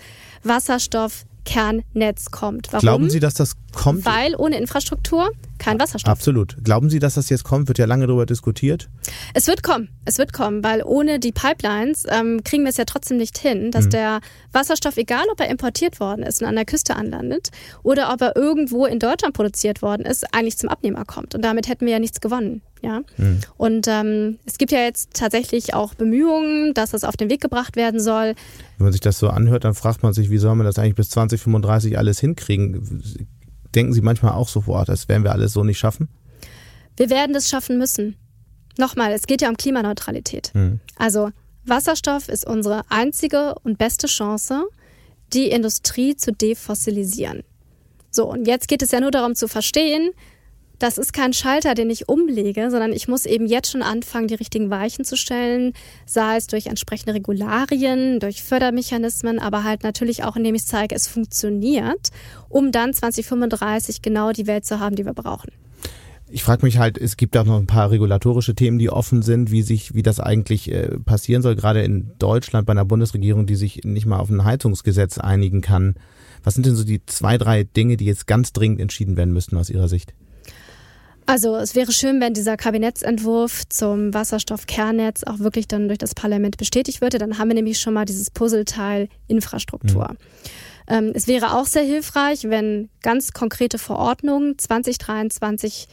Wasserstoffkernnetz kommt. Warum? Glauben Sie, dass das kommt? Weil ohne Infrastruktur kein Wasserstoff. Absolut. Glauben Sie, dass das jetzt kommt? Wird ja lange darüber diskutiert. Es wird kommen. Es wird kommen, weil ohne die Pipelines ähm, kriegen wir es ja trotzdem nicht hin, dass mhm. der Wasserstoff, egal ob er importiert worden ist und an der Küste anlandet oder ob er irgendwo in Deutschland produziert worden ist, eigentlich zum Abnehmer kommt. Und damit hätten wir ja nichts gewonnen. Ja. Mhm. Und ähm, es gibt ja jetzt tatsächlich auch Bemühungen, dass das auf den Weg gebracht werden soll. Wenn man sich das so anhört, dann fragt man sich, wie soll man das eigentlich bis 2035 alles hinkriegen? denken Sie manchmal auch so, boah, das werden wir alles so nicht schaffen? Wir werden das schaffen müssen. Nochmal, es geht ja um Klimaneutralität. Mhm. Also Wasserstoff ist unsere einzige und beste Chance, die Industrie zu defossilisieren. So, und jetzt geht es ja nur darum zu verstehen, das ist kein Schalter, den ich umlege, sondern ich muss eben jetzt schon anfangen, die richtigen Weichen zu stellen, sei es durch entsprechende Regularien, durch Fördermechanismen, aber halt natürlich auch, indem ich zeige, es funktioniert, um dann 2035 genau die Welt zu haben, die wir brauchen. Ich frage mich halt, es gibt auch noch ein paar regulatorische Themen, die offen sind, wie sich, wie das eigentlich äh, passieren soll, gerade in Deutschland bei einer Bundesregierung, die sich nicht mal auf ein Heizungsgesetz einigen kann. Was sind denn so die zwei, drei Dinge, die jetzt ganz dringend entschieden werden müssten aus Ihrer Sicht? Also es wäre schön, wenn dieser Kabinettsentwurf zum Wasserstoffkernnetz auch wirklich dann durch das Parlament bestätigt würde. Dann haben wir nämlich schon mal dieses Puzzleteil Infrastruktur. Mhm. Ähm, es wäre auch sehr hilfreich, wenn ganz konkrete Verordnungen 2023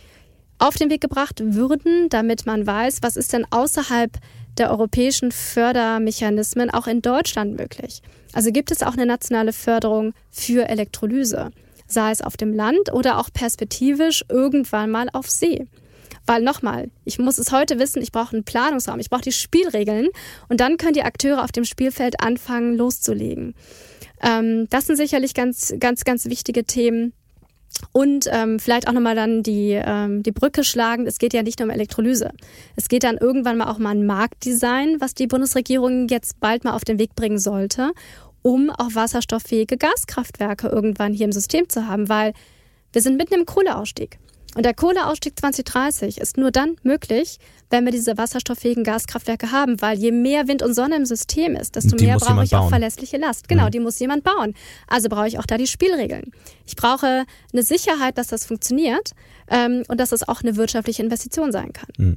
auf den Weg gebracht würden, damit man weiß, was ist denn außerhalb der europäischen Fördermechanismen auch in Deutschland möglich. Also gibt es auch eine nationale Förderung für Elektrolyse, sei es auf dem Land oder auch perspektivisch irgendwann mal auf See. Weil nochmal, ich muss es heute wissen, ich brauche einen Planungsraum, ich brauche die Spielregeln und dann können die Akteure auf dem Spielfeld anfangen loszulegen. Ähm, das sind sicherlich ganz, ganz, ganz wichtige Themen. Und ähm, vielleicht auch nochmal dann die, ähm, die Brücke schlagen. Es geht ja nicht nur um Elektrolyse. Es geht dann irgendwann mal auch mal ein Marktdesign, was die Bundesregierung jetzt bald mal auf den Weg bringen sollte, um auch wasserstofffähige Gaskraftwerke irgendwann hier im System zu haben, weil wir sind mitten im Kohleausstieg. Und der Kohleausstieg 2030 ist nur dann möglich, wenn wir diese wasserstofffähigen Gaskraftwerke haben, weil je mehr Wind und Sonne im System ist, desto mehr brauche ich bauen. auch verlässliche Last. Genau, mhm. die muss jemand bauen. Also brauche ich auch da die Spielregeln. Ich brauche eine Sicherheit, dass das funktioniert ähm, und dass es auch eine wirtschaftliche Investition sein kann. Mhm.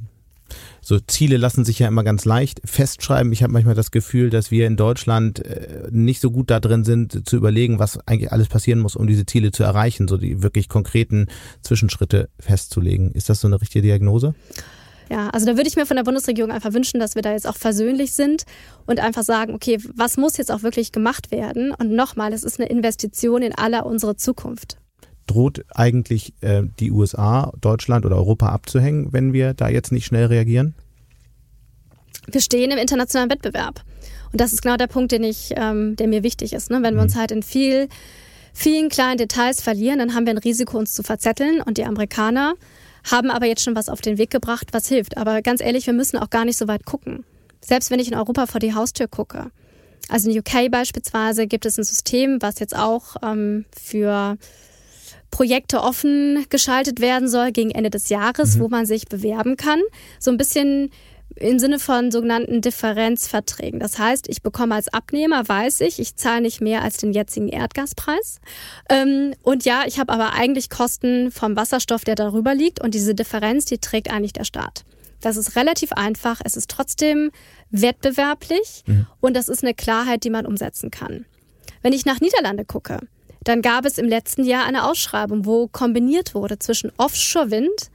So Ziele lassen sich ja immer ganz leicht festschreiben. Ich habe manchmal das Gefühl, dass wir in Deutschland äh, nicht so gut da drin sind, zu überlegen, was eigentlich alles passieren muss, um diese Ziele zu erreichen, so die wirklich konkreten Zwischenschritte festzulegen. Ist das so eine richtige Diagnose? Ja, also da würde ich mir von der Bundesregierung einfach wünschen, dass wir da jetzt auch versöhnlich sind und einfach sagen, okay, was muss jetzt auch wirklich gemacht werden? Und nochmal, es ist eine Investition in aller unsere Zukunft droht eigentlich äh, die USA, Deutschland oder Europa abzuhängen, wenn wir da jetzt nicht schnell reagieren? Wir stehen im internationalen Wettbewerb. Und das ist genau der Punkt, den ich, ähm, der mir wichtig ist. Ne? Wenn wir uns mhm. halt in viel, vielen kleinen Details verlieren, dann haben wir ein Risiko, uns zu verzetteln. Und die Amerikaner haben aber jetzt schon was auf den Weg gebracht, was hilft. Aber ganz ehrlich, wir müssen auch gar nicht so weit gucken. Selbst wenn ich in Europa vor die Haustür gucke. Also in UK beispielsweise gibt es ein System, was jetzt auch ähm, für Projekte offen geschaltet werden soll gegen Ende des Jahres, mhm. wo man sich bewerben kann. So ein bisschen im Sinne von sogenannten Differenzverträgen. Das heißt, ich bekomme als Abnehmer, weiß ich, ich zahle nicht mehr als den jetzigen Erdgaspreis. Ähm, und ja, ich habe aber eigentlich Kosten vom Wasserstoff, der darüber liegt. Und diese Differenz, die trägt eigentlich der Staat. Das ist relativ einfach. Es ist trotzdem wettbewerblich mhm. und das ist eine Klarheit, die man umsetzen kann. Wenn ich nach Niederlande gucke, dann gab es im letzten Jahr eine Ausschreibung, wo kombiniert wurde zwischen Offshore-Wind,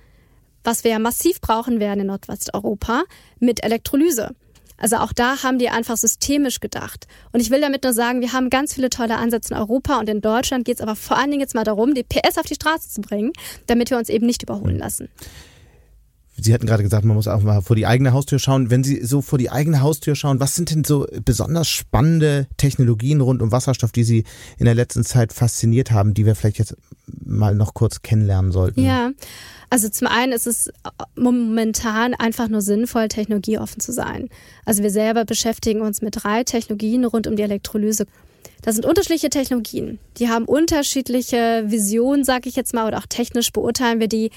was wir ja massiv brauchen werden in Nordwesteuropa, mit Elektrolyse. Also auch da haben die einfach systemisch gedacht. Und ich will damit nur sagen, wir haben ganz viele tolle Ansätze in Europa und in Deutschland geht es aber vor allen Dingen jetzt mal darum, die PS auf die Straße zu bringen, damit wir uns eben nicht überholen lassen. Sie hatten gerade gesagt, man muss auch mal vor die eigene Haustür schauen. Wenn Sie so vor die eigene Haustür schauen, was sind denn so besonders spannende Technologien rund um Wasserstoff, die Sie in der letzten Zeit fasziniert haben, die wir vielleicht jetzt mal noch kurz kennenlernen sollten? Ja, also zum einen ist es momentan einfach nur sinnvoll, technologieoffen zu sein. Also wir selber beschäftigen uns mit drei Technologien rund um die Elektrolyse. Das sind unterschiedliche Technologien. Die haben unterschiedliche Visionen, sage ich jetzt mal, oder auch technisch beurteilen wir die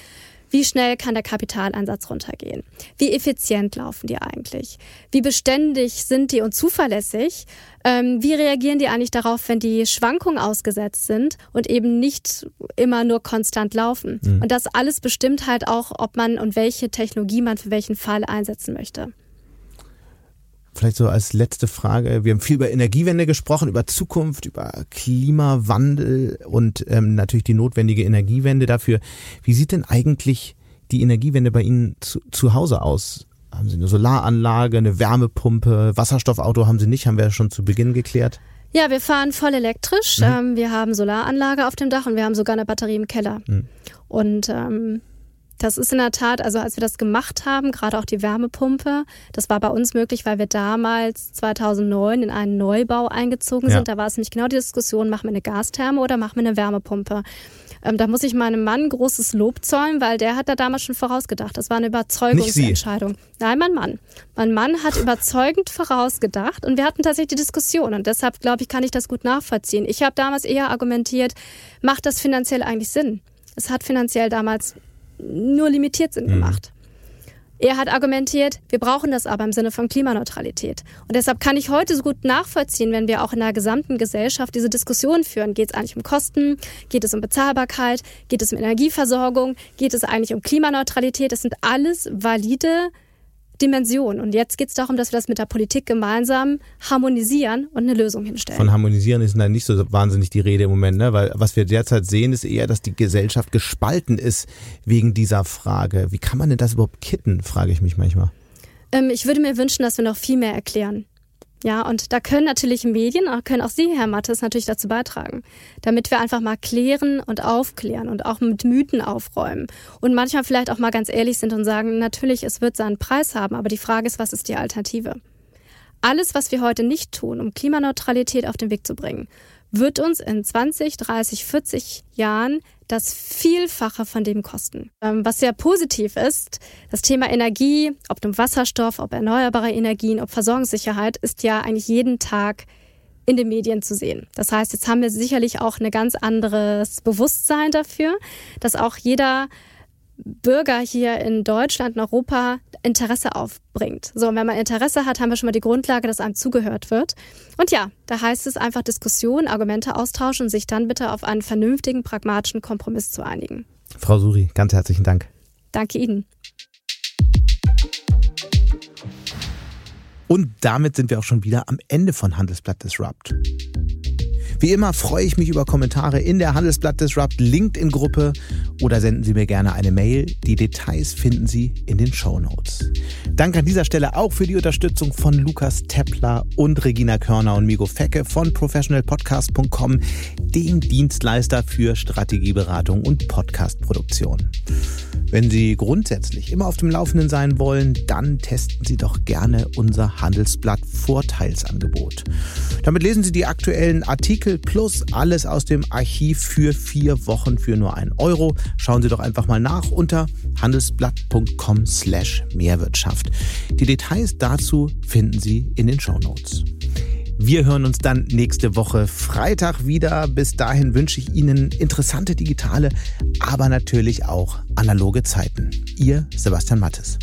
wie schnell kann der Kapitaleinsatz runtergehen? Wie effizient laufen die eigentlich? Wie beständig sind die und zuverlässig? Ähm, wie reagieren die eigentlich darauf, wenn die Schwankungen ausgesetzt sind und eben nicht immer nur konstant laufen? Mhm. Und das alles bestimmt halt auch, ob man und welche Technologie man für welchen Fall einsetzen möchte. Vielleicht so als letzte Frage. Wir haben viel über Energiewende gesprochen, über Zukunft, über Klimawandel und ähm, natürlich die notwendige Energiewende dafür. Wie sieht denn eigentlich die Energiewende bei Ihnen zu, zu Hause aus? Haben Sie eine Solaranlage, eine Wärmepumpe, Wasserstoffauto haben Sie nicht, haben wir ja schon zu Beginn geklärt. Ja, wir fahren voll elektrisch. Mhm. Ähm, wir haben Solaranlage auf dem Dach und wir haben sogar eine Batterie im Keller. Mhm. Und ähm, das ist in der Tat, also als wir das gemacht haben, gerade auch die Wärmepumpe, das war bei uns möglich, weil wir damals 2009 in einen Neubau eingezogen sind. Ja. Da war es nämlich genau die Diskussion, machen wir eine Gastherme oder machen wir eine Wärmepumpe. Ähm, da muss ich meinem Mann großes Lob zollen, weil der hat da damals schon vorausgedacht. Das war eine Überzeugungsentscheidung. Nein, mein Mann. Mein Mann hat überzeugend vorausgedacht und wir hatten tatsächlich die Diskussion und deshalb glaube ich, kann ich das gut nachvollziehen. Ich habe damals eher argumentiert, macht das finanziell eigentlich Sinn? Es hat finanziell damals nur limitiert Sinn mhm. gemacht. Er hat argumentiert, wir brauchen das aber im Sinne von Klimaneutralität. Und deshalb kann ich heute so gut nachvollziehen, wenn wir auch in der gesamten Gesellschaft diese Diskussion führen. Geht es eigentlich um Kosten? Geht es um Bezahlbarkeit? Geht es um Energieversorgung? Geht es eigentlich um Klimaneutralität? Das sind alles valide Dimension. Und jetzt geht es darum, dass wir das mit der Politik gemeinsam harmonisieren und eine Lösung hinstellen. Von harmonisieren ist dann nicht so wahnsinnig die Rede im Moment, ne? weil was wir derzeit sehen, ist eher, dass die Gesellschaft gespalten ist wegen dieser Frage. Wie kann man denn das überhaupt kitten, frage ich mich manchmal. Ähm, ich würde mir wünschen, dass wir noch viel mehr erklären. Ja, und da können natürlich Medien, können auch Sie, Herr Mattes, natürlich dazu beitragen, damit wir einfach mal klären und aufklären und auch mit Mythen aufräumen und manchmal vielleicht auch mal ganz ehrlich sind und sagen, natürlich, es wird seinen Preis haben, aber die Frage ist, was ist die Alternative? Alles, was wir heute nicht tun, um Klimaneutralität auf den Weg zu bringen, wird uns in 20, 30, 40 Jahren das Vielfache von dem kosten. Ähm, was sehr positiv ist, das Thema Energie, ob nun Wasserstoff, ob erneuerbare Energien, ob Versorgungssicherheit, ist ja eigentlich jeden Tag in den Medien zu sehen. Das heißt, jetzt haben wir sicherlich auch ein ganz anderes Bewusstsein dafür, dass auch jeder Bürger hier in Deutschland, in Europa Interesse aufbringt. So, und wenn man Interesse hat, haben wir schon mal die Grundlage, dass einem zugehört wird. Und ja, da heißt es einfach Diskussion, Argumente austauschen und sich dann bitte auf einen vernünftigen, pragmatischen Kompromiss zu einigen. Frau Suri, ganz herzlichen Dank. Danke Ihnen. Und damit sind wir auch schon wieder am Ende von Handelsblatt Disrupt. Wie immer freue ich mich über Kommentare in der Handelsblatt Disrupt LinkedIn-Gruppe oder senden Sie mir gerne eine Mail. Die Details finden Sie in den Show Notes. Danke an dieser Stelle auch für die Unterstützung von Lukas Teppler und Regina Körner und Migo Fecke von professionalpodcast.com, dem Dienstleister für Strategieberatung und Podcastproduktion. Wenn Sie grundsätzlich immer auf dem Laufenden sein wollen, dann testen Sie doch gerne unser Handelsblatt Vorteilsangebot. Damit lesen Sie die aktuellen Artikel plus alles aus dem Archiv für vier Wochen für nur ein Euro. Schauen Sie doch einfach mal nach unter handelsblatt.com slash Mehrwirtschaft. Die Details dazu finden Sie in den Show Notes. Wir hören uns dann nächste Woche Freitag wieder. Bis dahin wünsche ich Ihnen interessante digitale, aber natürlich auch analoge Zeiten. Ihr Sebastian Mattes.